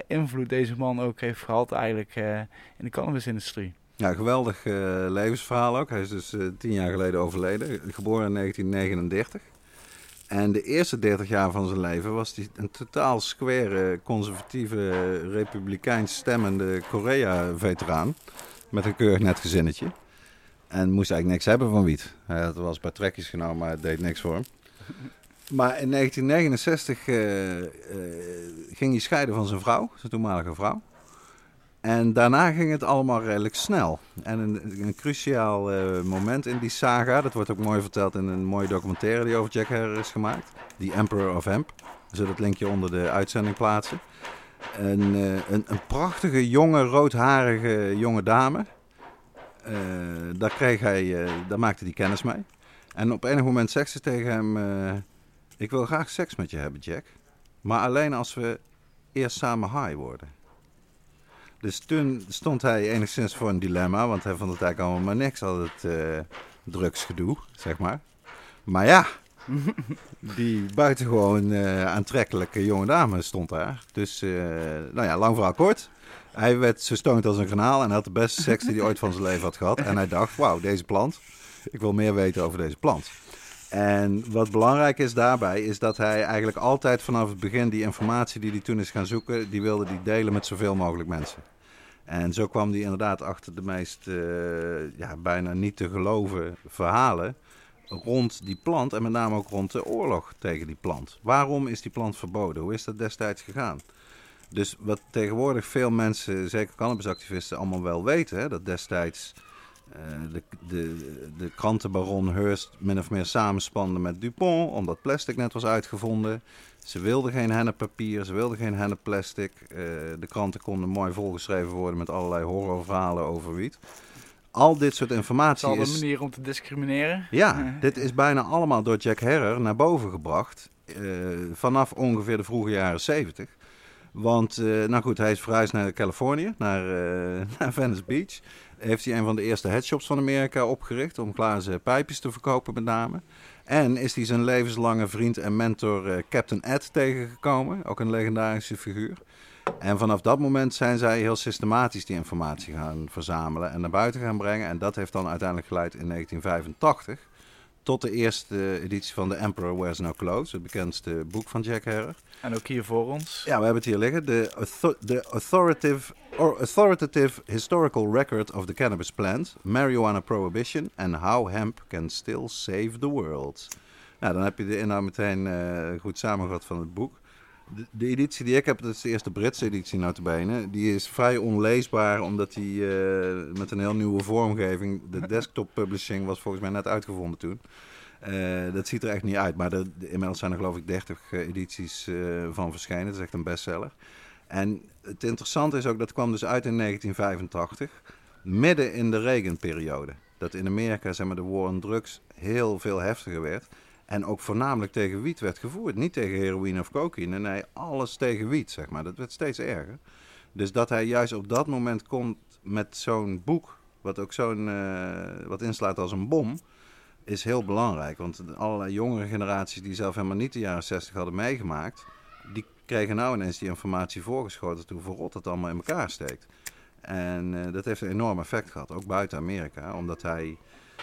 invloed deze man ook heeft gehad eigenlijk in de cannabisindustrie. Ja, geweldig levensverhaal ook. Hij is dus tien jaar geleden overleden, geboren in 1939. En de eerste 30 jaar van zijn leven was hij een totaal square, conservatieve, republikeins stemmende Korea-veteraan. Met een keurig net gezinnetje. En moest eigenlijk niks hebben van wiet. Hij had wel eens trekjes genomen, maar het deed niks voor hem. Maar in 1969 uh, uh, ging hij scheiden van zijn vrouw, zijn toenmalige vrouw. En daarna ging het allemaal redelijk snel. En een, cruciaal uh, moment in die saga, dat wordt ook mooi verteld in een mooie documentaire die over Jack Herrer is gemaakt. The Emperor of Hemp. We zullen het linkje onder de uitzending plaatsen. Een, uh, een, een, prachtige, jonge, roodharige jonge dame. Uh, daar, kreeg hij, daar maakte hij kennis mee. En op enig moment zegt ze tegen hem... ik wil graag seks met je hebben, Jack. Maar alleen als we eerst samen high worden. Dus toen stond hij enigszins voor een dilemma, want hij vond het eigenlijk allemaal maar niks, al het uh, drugsgedoe, zeg maar. Maar ja, *laughs* die buitengewoon uh, aantrekkelijke jonge dame stond daar. Dus, uh, nou ja, lang verhaal kort. Hij werd zo stoned als een granaal en had de beste seks die hij ooit van zijn leven had gehad. En hij dacht, wauw, deze plant, ik wil meer weten over deze plant. En wat belangrijk is daarbij, is dat hij eigenlijk altijd vanaf het begin die informatie die hij toen is gaan zoeken, die wilde hij delen met zoveel mogelijk mensen. En zo kwam hij inderdaad achter de meest uh, ja, bijna niet te geloven verhalen rond die plant en met name ook rond de oorlog tegen die plant. Waarom is die plant verboden? Hoe is dat destijds gegaan? Dus wat tegenwoordig veel mensen, zeker cannabisactivisten, allemaal wel weten, hè, dat destijds de, de, de krantenbaron Hearst min of meer samenspande met Dupont, omdat plastic net was uitgevonden. Ze wilden geen henneppapier, ze wilden geen hennepplastic. Uh, de kranten konden mooi volgeschreven worden met allerlei horrorverhalen over wiet. Al dit soort informatie is... al een manier om te discrimineren. Ja, *laughs* dit is bijna allemaal door Jack Herrer naar boven gebracht. Uh, vanaf ongeveer de vroege jaren 70. Want, uh, nou goed, hij is verhuisd naar Californië, naar, *laughs* naar Venice Beach heeft hij een van de eerste headshops van Amerika opgericht om glazen pijpjes te verkopen met name. En is hij zijn levenslange vriend en mentor uh, Captain Ed tegengekomen, ook een legendarische figuur. En vanaf dat moment zijn zij heel systematisch die informatie gaan verzamelen en naar buiten gaan brengen. En dat heeft dan uiteindelijk geleid in 1985 tot de eerste editie van The Emperor Wears No Clothes, het bekendste boek van Jack Herrer. En ook hier voor ons. Ja, we hebben het hier liggen. De, the authoritative, or authoritative Historical Record of the Cannabis Plant, Marijuana Prohibition and How Hemp Can Still Save the World. Nou, dan heb je de inhoud meteen uh, goed samengevat van het boek. De, de, editie die ik heb, dat is de eerste Britse editie notabene. Die is vrij onleesbaar, omdat die uh, met een heel nieuwe vormgeving... De *laughs* desktop publishing was volgens mij net uitgevonden toen. Uh, dat ziet er echt niet uit. Maar de, inmiddels zijn er geloof ik 30 edities uh, van verschenen. Dat is echt een bestseller. En het interessante is ook, dat kwam dus uit in 1985. Midden in de Reagan-periode. Dat in Amerika zeg maar, de war on drugs heel veel heftiger werd. En ook voornamelijk tegen wiet werd gevoerd. Niet tegen heroïne of cocaïne. Nee, alles tegen wiet, zeg maar. Dat werd steeds erger. Dus dat hij juist op dat moment komt met zo'n boek, wat ook zo'n, uh, wat inslaat als een bom, is heel belangrijk. Want allerlei jongere generaties die zelf helemaal niet de jaren 60 hadden meegemaakt, die kregen nou ineens die informatie voorgeschoten toe verrot het allemaal in elkaar steekt. En uh, dat heeft een enorm effect gehad, ook buiten Amerika, omdat hij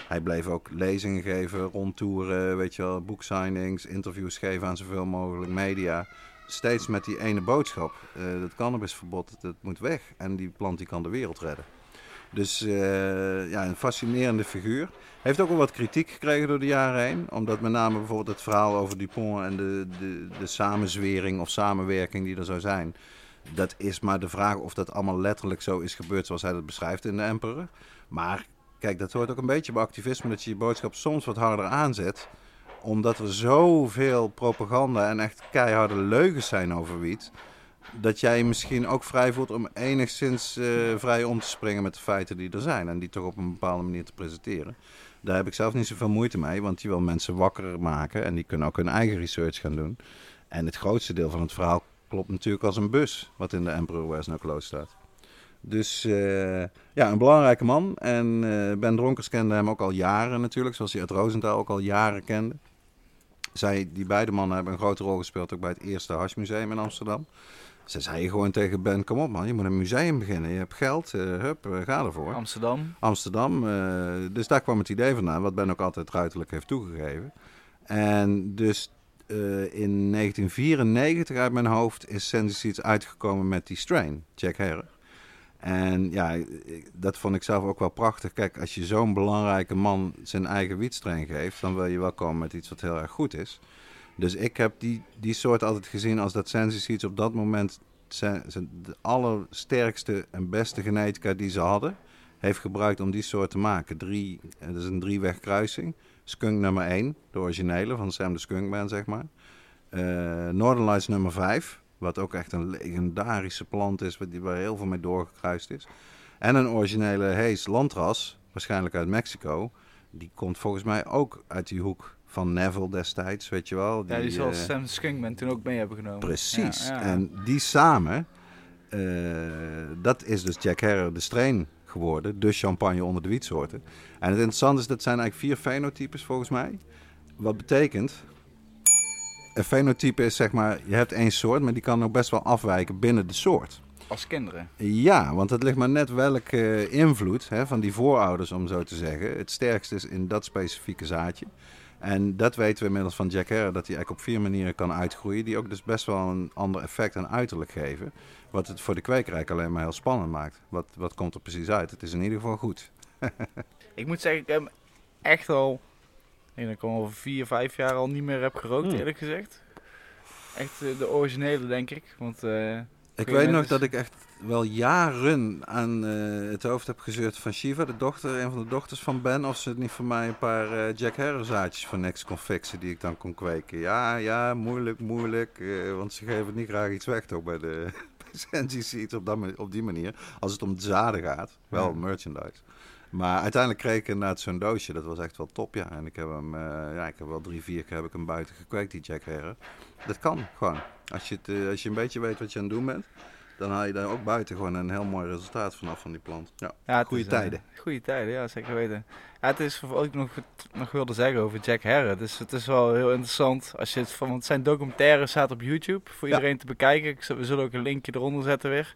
hij bleef ook lezingen geven, rondtoeren, weet je wel, boeksignings, interviews geven aan zoveel mogelijk media. Steeds met die ene boodschap. Uh, dat cannabisverbod, dat moet weg. En die plant die kan de wereld redden. Dus uh, ja, een fascinerende figuur. Heeft ook wel wat kritiek gekregen door de jaren heen. Omdat met name bijvoorbeeld het verhaal over Dupont en de, de, de samenzwering of samenwerking die er zou zijn. Dat is maar de vraag of dat allemaal letterlijk zo is gebeurd zoals hij dat beschrijft in de Emperor. Maar Kijk, dat hoort ook een beetje bij activisme, dat je je boodschap soms wat harder aanzet. Omdat er zoveel propaganda en echt keiharde leugens zijn over wiet. Dat jij je misschien ook vrij voelt om enigszins uh, vrij om te springen met de feiten die er zijn. En die toch op een bepaalde manier te presenteren. Daar heb ik zelf niet zoveel moeite mee, want je wil mensen wakker maken. En die kunnen ook hun eigen research gaan doen. En het grootste deel van het verhaal klopt natuurlijk als een bus, wat in de Emperor West No Close staat. Dus uh, ja, een belangrijke man. En uh, Ben Dronkers kende hem ook al jaren natuurlijk, zoals hij uit Rosenthal ook al jaren kende. Zij, die beide mannen hebben een grote rol gespeeld ook bij het eerste Hashmuseum in Amsterdam. Ze zei gewoon tegen Ben, kom op man, je moet een museum beginnen. Je hebt geld, uh, hup, ga ervoor. Amsterdam. Amsterdam. dus daar kwam het idee vandaan, wat Ben ook altijd ruiterlijk heeft toegegeven. En dus in 1994 uit mijn hoofd is Sensi uitgekomen met die strain, Jack Herrer. En ja, dat vond ik zelf ook wel prachtig. Kijk, als je zo'n belangrijke man zijn eigen wietstreng geeft, dan wil je wel komen met iets wat heel erg goed is. Dus ik heb die, die soort altijd gezien als dat Sensi Seeds op dat moment zijn, zijn de allersterkste en beste genetica die ze hadden, heeft gebruikt om die soort te maken. Drie, dat is een drieweg kruising. Skunk nummer 1, de originele van Sam de Skunkman, zeg maar. Uh, Northern Lights nummer 5. Wat ook echt een legendarische plant is, waar heel veel mee doorgekruist is. En een originele Hees landras, waarschijnlijk uit Mexico. Die komt volgens mij ook uit die hoek van Neville destijds, weet je wel. Die, ja, die zal uh, Sam Skunkman toen ook mee hebben genomen. Precies. En die samen, uh, dat is dus Jack Herrer de strain geworden. De champagne onder de wietsoorten. En het interessante is, dat zijn eigenlijk vier fenotypes volgens mij. Wat betekent een fenotype is zeg maar, je hebt één soort, maar die kan ook best wel afwijken binnen de soort. Als kinderen? Ja, want het ligt maar net welke invloed hè, van die voorouders, om zo te zeggen, het sterkst is in dat specifieke zaadje. En dat weten we inmiddels van Jack Herrer, dat hij eigenlijk op vier manieren kan uitgroeien, die ook dus best wel een ander effect en uiterlijk geven. Wat het voor de kwekerij alleen maar heel spannend maakt. Wat, wat komt er precies uit? Het is in ieder geval goed. *laughs* ik moet zeggen, ik heb echt al denk dat ik al vier, vijf jaar al niet meer heb gerookt, hmm. eerlijk gezegd. Echt uh, de originele, denk ik. Want, uh, ik weet nog dat ik echt wel jaren aan uh, het hoofd heb gezeurd van Shiva, de dochter, een van de dochters van Ben. Of ze het niet voor mij een paar Jack Herrer zaadjes van niks kon fixen die ik dan kon kweken. Ja, ja, moeilijk, moeilijk. want ze geven niet graag iets weg toch bij de *laughs* Sensi Seeds op, dat, op die manier. Als het om zaden gaat, wel merchandise. Maar uiteindelijk kreeg ik inderdaad zo'n doosje. Dat was echt wel top, ja. En ik heb hem, uh, ja, ik heb wel drie, vier keer heb ik hem buiten gekweekt, die Jack Herrer. Dat kan gewoon. Als je, het, uh, als je een beetje weet wat je aan het doen bent, dan haal je daar ook buiten gewoon een heel mooi resultaat vanaf van die plant. Ja, ja goede is, tijden. Uh, goede tijden, ja, zeker weten. Ja, het is wat ik nog, nog wilde zeggen over Jack Herrer. Dus het is wel heel interessant. Als je het van, want zijn documentaire staat op YouTube voor iedereen te bekijken. We zullen ook een linkje eronder zetten weer.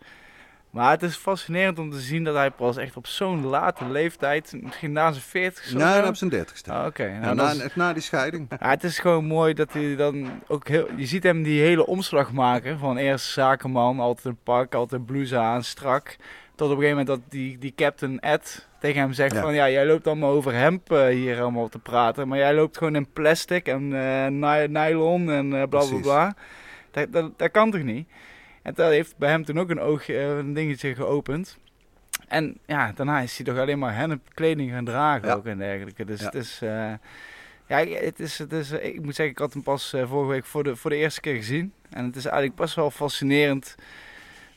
Maar het is fascinerend om te zien dat hij pas echt op zo'n late leeftijd, misschien na zijn 40 Nee, op zijn 30ste. Oh, Oké. Nou, na, na, die scheiding. *laughs* Ja, het is gewoon mooi dat hij dan ook heel. Je ziet hem die hele omslag maken. Van eerst zakenman, altijd een pak, altijd blouse aan, strak. Tot op een gegeven moment dat die, die captain Ed tegen hem zegt: van ja, jij loopt allemaal over hemp uh, hier allemaal te praten. Maar jij loopt gewoon in plastic en uh, nylon en uh, bla bla bla. Dat, dat, dat kan toch niet? En dat heeft bij hem toen ook een oogje, eh, een dingetje geopend. En ja, daarna is hij toch alleen maar hennep kleding gaan dragen Ja. ook en dergelijke. Dus Ja. het is... eh, ja, het is, het is, eh, ik moet zeggen, ik had hem pas vorige week voor de, voor de eerste keer gezien. En het is eigenlijk best wel fascinerend.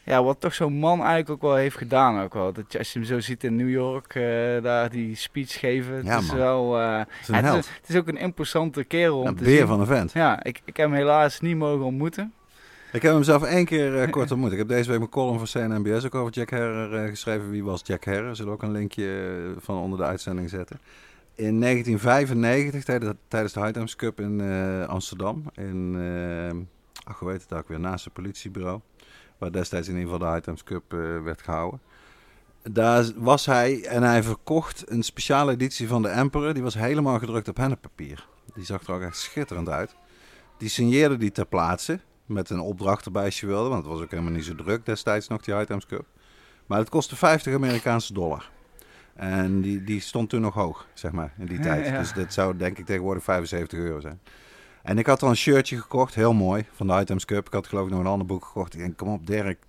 Ja, wat toch zo'n man eigenlijk ook wel heeft gedaan. Ook wel. Dat je, als je hem zo ziet in New York, daar die speech geven. Het Ja, is man. wel... Het is een ja, het, held. is, het is ook een imposante kerel om Een te beer zien. van een vent. Ja, ik, ik heb hem helaas niet mogen ontmoeten. Ik heb hem zelf één keer eh, *laughs* kort ontmoet. Ik heb deze week mijn column voor CNNBS ook over Jack Herrer eh, geschreven. Wie was Jack Herrer? Zullen we ook een linkje eh, van onder de uitzending zetten. In 1995, tijdens, tijdens de Hightimes Cup in Amsterdam. In, ach, hoe heet het ook weer? Naast het politiebureau. Waar destijds in ieder geval de Hightimes Cup werd gehouden. Daar was hij en hij verkocht een speciale editie van de Emperor. Die was helemaal gedrukt op henneppapier. Die zag er ook echt schitterend uit. Die signeerde die ter plaatse. Met een opdracht erbij als je wilde. Want het was ook helemaal niet zo druk destijds nog, die Hightimes Cup. Maar het kostte 50 Amerikaanse dollar. En die, die stond toen nog hoog, zeg maar, in die tijd. Ja. Dus dit zou denk ik tegenwoordig 75 euro zijn. En ik had al een shirtje gekocht, heel mooi, van de Items Cup. Ik had geloof ik nog een ander boek gekocht. Ik denk, kom op Dirk,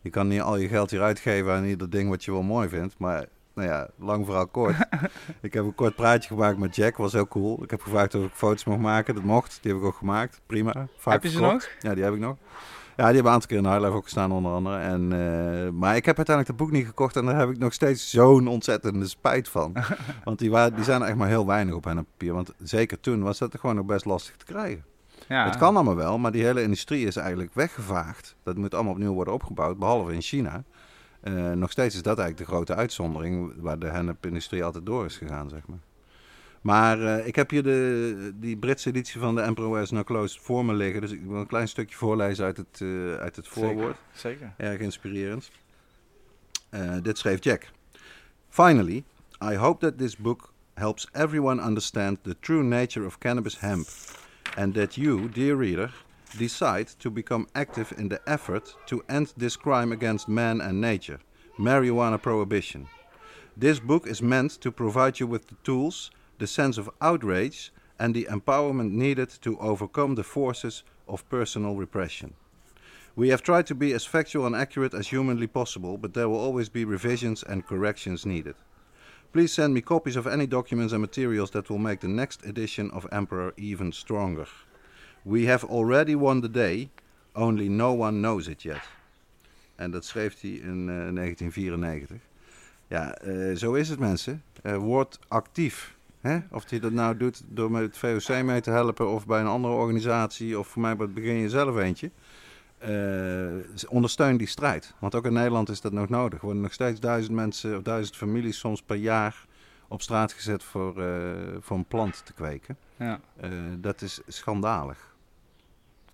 je kan niet al je geld hier uitgeven aan ieder ding wat je wel mooi vindt. Maar nou ja, lang verhaal kort. *laughs* ik heb een kort praatje gemaakt met Jack, was heel cool. Ik heb gevraagd of ik foto's mocht maken, dat mocht. Die heb ik ook gemaakt, prima. Vaak heb je ze nog? Ja, die heb ik nog. Ja, die hebben een aantal keer in Highlife ook gestaan onder andere. En, eh, maar ik heb uiteindelijk het boek niet gekocht en daar heb ik nog steeds zo'n ontzettende spijt van. *laughs* Want die, waren, die zijn er echt maar heel weinig op hen op papier. Want zeker toen was dat gewoon nog best lastig te krijgen. Ja. Het kan allemaal wel, maar die hele industrie is eigenlijk weggevaagd. Dat moet allemaal opnieuw worden opgebouwd, behalve in China. Eh, nog steeds is dat eigenlijk de grote uitzondering waar de hennepindustrie altijd door is gegaan, zeg maar. Maar eh, ik heb hier de, die Britse editie van de Emperor Wears No Clothes voor me liggen. Dus ik wil een klein stukje voorlezen uit het, eh, uit het voorwoord. Zeker. Erg inspirerend. Dit schreef Jack. Finally, I hope that this book helps everyone understand the true nature of cannabis hemp. And that you, dear reader, decide to become active in the effort to end this crime against man and nature, marijuana prohibition. This book is meant to provide you with the tools, the sense of outrage, and the empowerment needed to overcome the forces of personal repression. We have tried to be as factual and accurate as humanly possible, but there will always be revisions and corrections needed. Please send me copies of any documents and materials that will make the next edition of Emperor even stronger. We have already won the day, only no one knows it yet. En dat schreef hij in eh, 1994. Ja, eh, zo is het mensen. Eh, word actief. Of hij dat nou doet door met het VOC mee te helpen of bij een andere organisatie of voor mij begin je zelf eentje. Eh, ondersteun die strijd. Want ook in Nederland is dat nog nodig. Er worden nog steeds duizend mensen of duizend families soms per jaar op straat gezet voor, eh, voor een plant te kweken. Ja. Eh, dat is schandalig.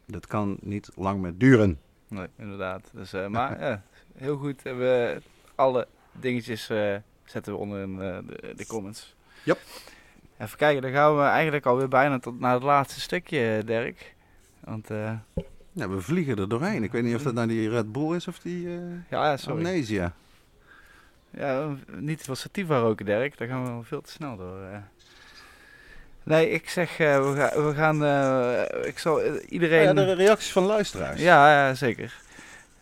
Dat kan niet lang meer duren. Nee, inderdaad. Dus, eh, maar *laughs* ja, heel goed. We, alle dingetjes eh, zetten we onder in eh, de, de comments. Yep. Even kijken, dan gaan we eigenlijk alweer bijna tot naar het laatste stukje, Dirk. Want, Ja, we vliegen er doorheen. Ik weet niet of dat nou die Red Bull is of die eh ja, ja, sorry. Amnesia. Ja, niet wat sativa roken, Dirk. Daar gaan we wel veel te snel door. eh. Nee, ik zeg, eh, we, ga, we gaan, eh, ik zal eh, iedereen... Oh Ja, de reacties van luisteraars. ja, ja, zeker.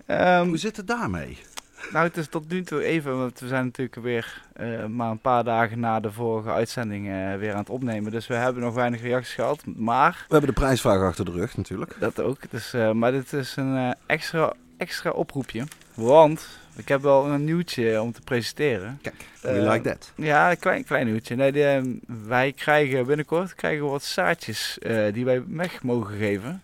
Ehm, Hoe zit het daarmee? Nou, het is tot nu toe even, want we zijn natuurlijk weer maar een paar dagen na de vorige uitzending weer aan het opnemen. Dus we hebben nog weinig reacties gehad. Maar, We hebben de prijsvraag achter de rug natuurlijk. dat ook. Dus, maar dit is een extra, extra oproepje. Want ik heb wel een nieuwtje om te presenteren. Kijk, Eh, we like that. Ja, een klein, klein nieuwtje. Nee, de, eh, wij krijgen binnenkort krijgen wat zaadjes eh, die wij weg mogen geven.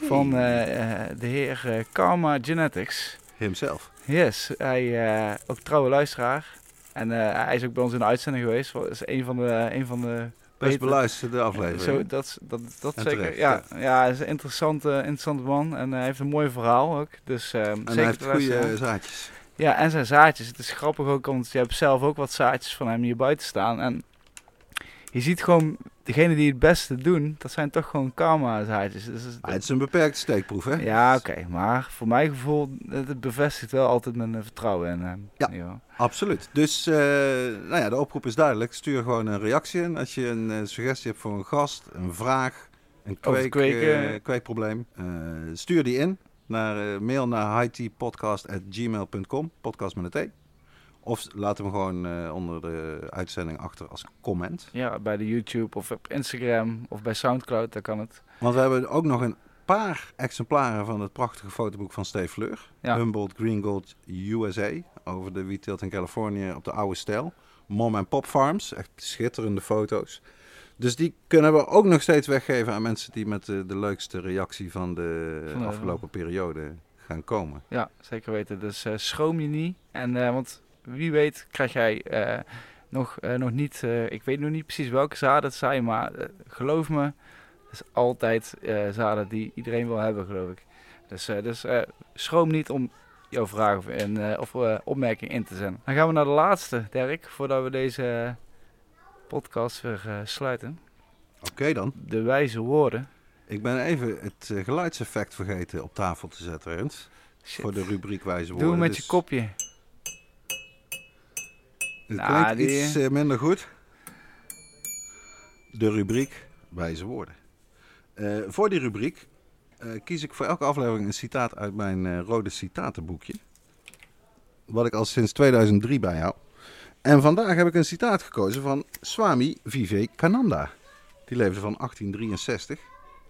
Van eh, de heer Karma Genetics. Himself. Yes, hij ook trouwe luisteraar. En hij is ook bij ons in de uitzending geweest. Dat is een van de, een van de Best beluisterde aflevering. Zo, dat, dat, dat En zeker. terecht, ja, ja. hij is een interessante, interessante man. En hij heeft een mooi verhaal ook. Dus ehm en zeker hij heeft goede zaadjes. Ja, en zijn zaadjes. Het is grappig ook, want je hebt zelf ook wat zaadjes van hem hier buiten staan. En je ziet gewoon, degene die het beste doen, dat zijn toch gewoon karma zaadjes. Dus, het is- Ah, het is een beperkte steekproef, hè? ja, oké. maar voor mijn gevoel, het bevestigt wel altijd mijn eh, vertrouwen in hem. Ja. Absoluut. Dus eh, nou ja, de oproep is duidelijk. Stuur gewoon een reactie in. Als je een eh, suggestie hebt voor een gast, een vraag, Een kweek, eh, kweekprobleem. Stuur die in. Naar, eh, mail naar hightpodcast.gmail.com. Podcast met een T. Of laat hem gewoon eh, onder de uitzending achter als comment. Ja, bij de YouTube of op Instagram of bij Soundcloud, daar kan het. Want we hebben ook nog een paar exemplaren van het prachtige fotoboek van Steve Fleur. Ja. Humboldt Green Gold USA. Over de wietteelt in Californië op de oude stijl. Mom en Pop Farms. Echt schitterende foto's. Dus die kunnen we ook nog steeds weggeven aan mensen die met de, de leukste reactie van de Van de- afgelopen periode gaan komen. Ja, zeker weten. Dus eh, schroom je niet. En, eh, want wie weet krijg jij eh, nog, eh, nog niet, eh, ik weet nog niet precies welke zaden het zijn, maar eh, geloof me, het is altijd eh, zaden die iedereen wil hebben, geloof ik. Dus, eh, dus eh, schroom niet om jouw vraag of, en, eh, of eh, opmerking in te zenden. Dan gaan we naar de laatste, Dirk, voordat we deze eh, podcast weer eh, sluiten. Oké dan. De wijze woorden. Ik ben even het eh, geluidseffect vergeten op tafel te zetten. Shit. Voor de rubriek wijze Doe woorden. hem met Dus je kopje. Het Nou, klinkt die- iets eh, minder goed. De rubriek wijze woorden. Voor die rubriek kies ik voor elke aflevering een citaat uit mijn rode citatenboekje. Wat ik al sinds 2003 bijhoud. En vandaag heb ik een citaat gekozen van Swami Vivekananda. Die leefde van 1863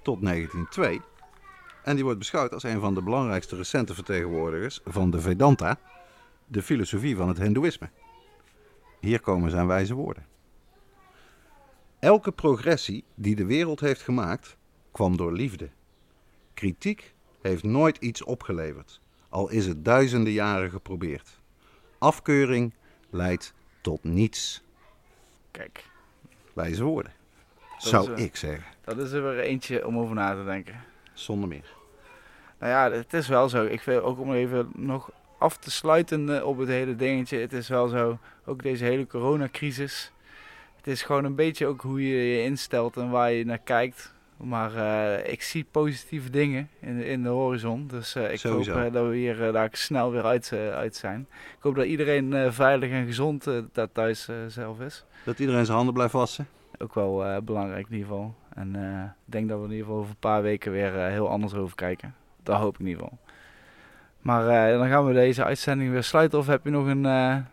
tot 1902. En die wordt beschouwd als een van de belangrijkste recente vertegenwoordigers van de Vedanta, de filosofie van het Hindoeïsme. Hier komen zijn wijze woorden. Elke progressie die de wereld heeft gemaakt, kwam door liefde. Kritiek heeft nooit iets opgeleverd, al is het duizenden jaren geprobeerd. Afkeuring leidt tot niets. Kijk, Wijze woorden. Dat Zou is, eh, ik zeggen, dat is er weer eentje om over na te denken. zonder meer. Nou ja, het is wel zo. Ik vind ook om even nog af te sluiten eh, op het hele dingetje. Het is wel zo, ook deze hele coronacrisis. Het is gewoon een beetje ook hoe je je instelt en waar je naar kijkt. Maar eh, ik zie positieve dingen in, de- in de horizon. Dus eh, ik Sowieso. hoop eh, dat we hier daar snel weer uit, uit zijn. Ik hoop dat iedereen veilig en gezond daar thuis zelf is. Dat iedereen zijn handen blijft wassen. Ook wel belangrijk in ieder geval. En ik denk dat we in ieder geval over een paar weken weer heel anders over kijken. Dat hoop ik in ieder geval. Maar dan gaan we deze uitzending weer sluiten. Of heb je nog een,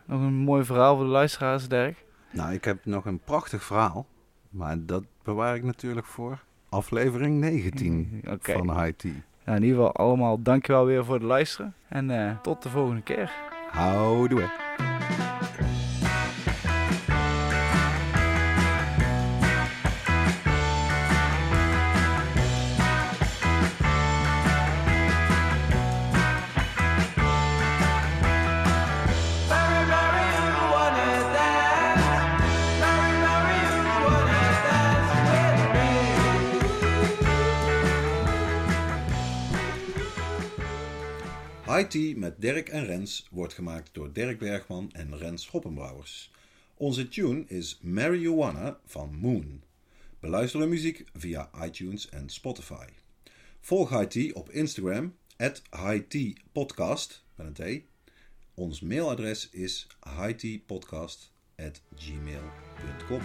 nog een mooi verhaal voor de luisteraars, Dirk? Nou, ik heb nog een prachtig verhaal. Maar dat bewaar ik natuurlijk voor aflevering 19 *laughs* Oké. van High Tea. Nou, in ieder geval allemaal dankjewel weer voor het luisteren. En eh, tot de volgende keer. Houdoe. Tea met Dirk en Rens wordt gemaakt door Dirk Bergman en Rens Hoppenbrouwers. Onze tune is Wanna van Moon. Beluister de muziek via iTunes en Spotify. Volg Tea op Instagram, at High Tea Podcast, met een T. Ons mailadres is highteapodcast at gmail.com.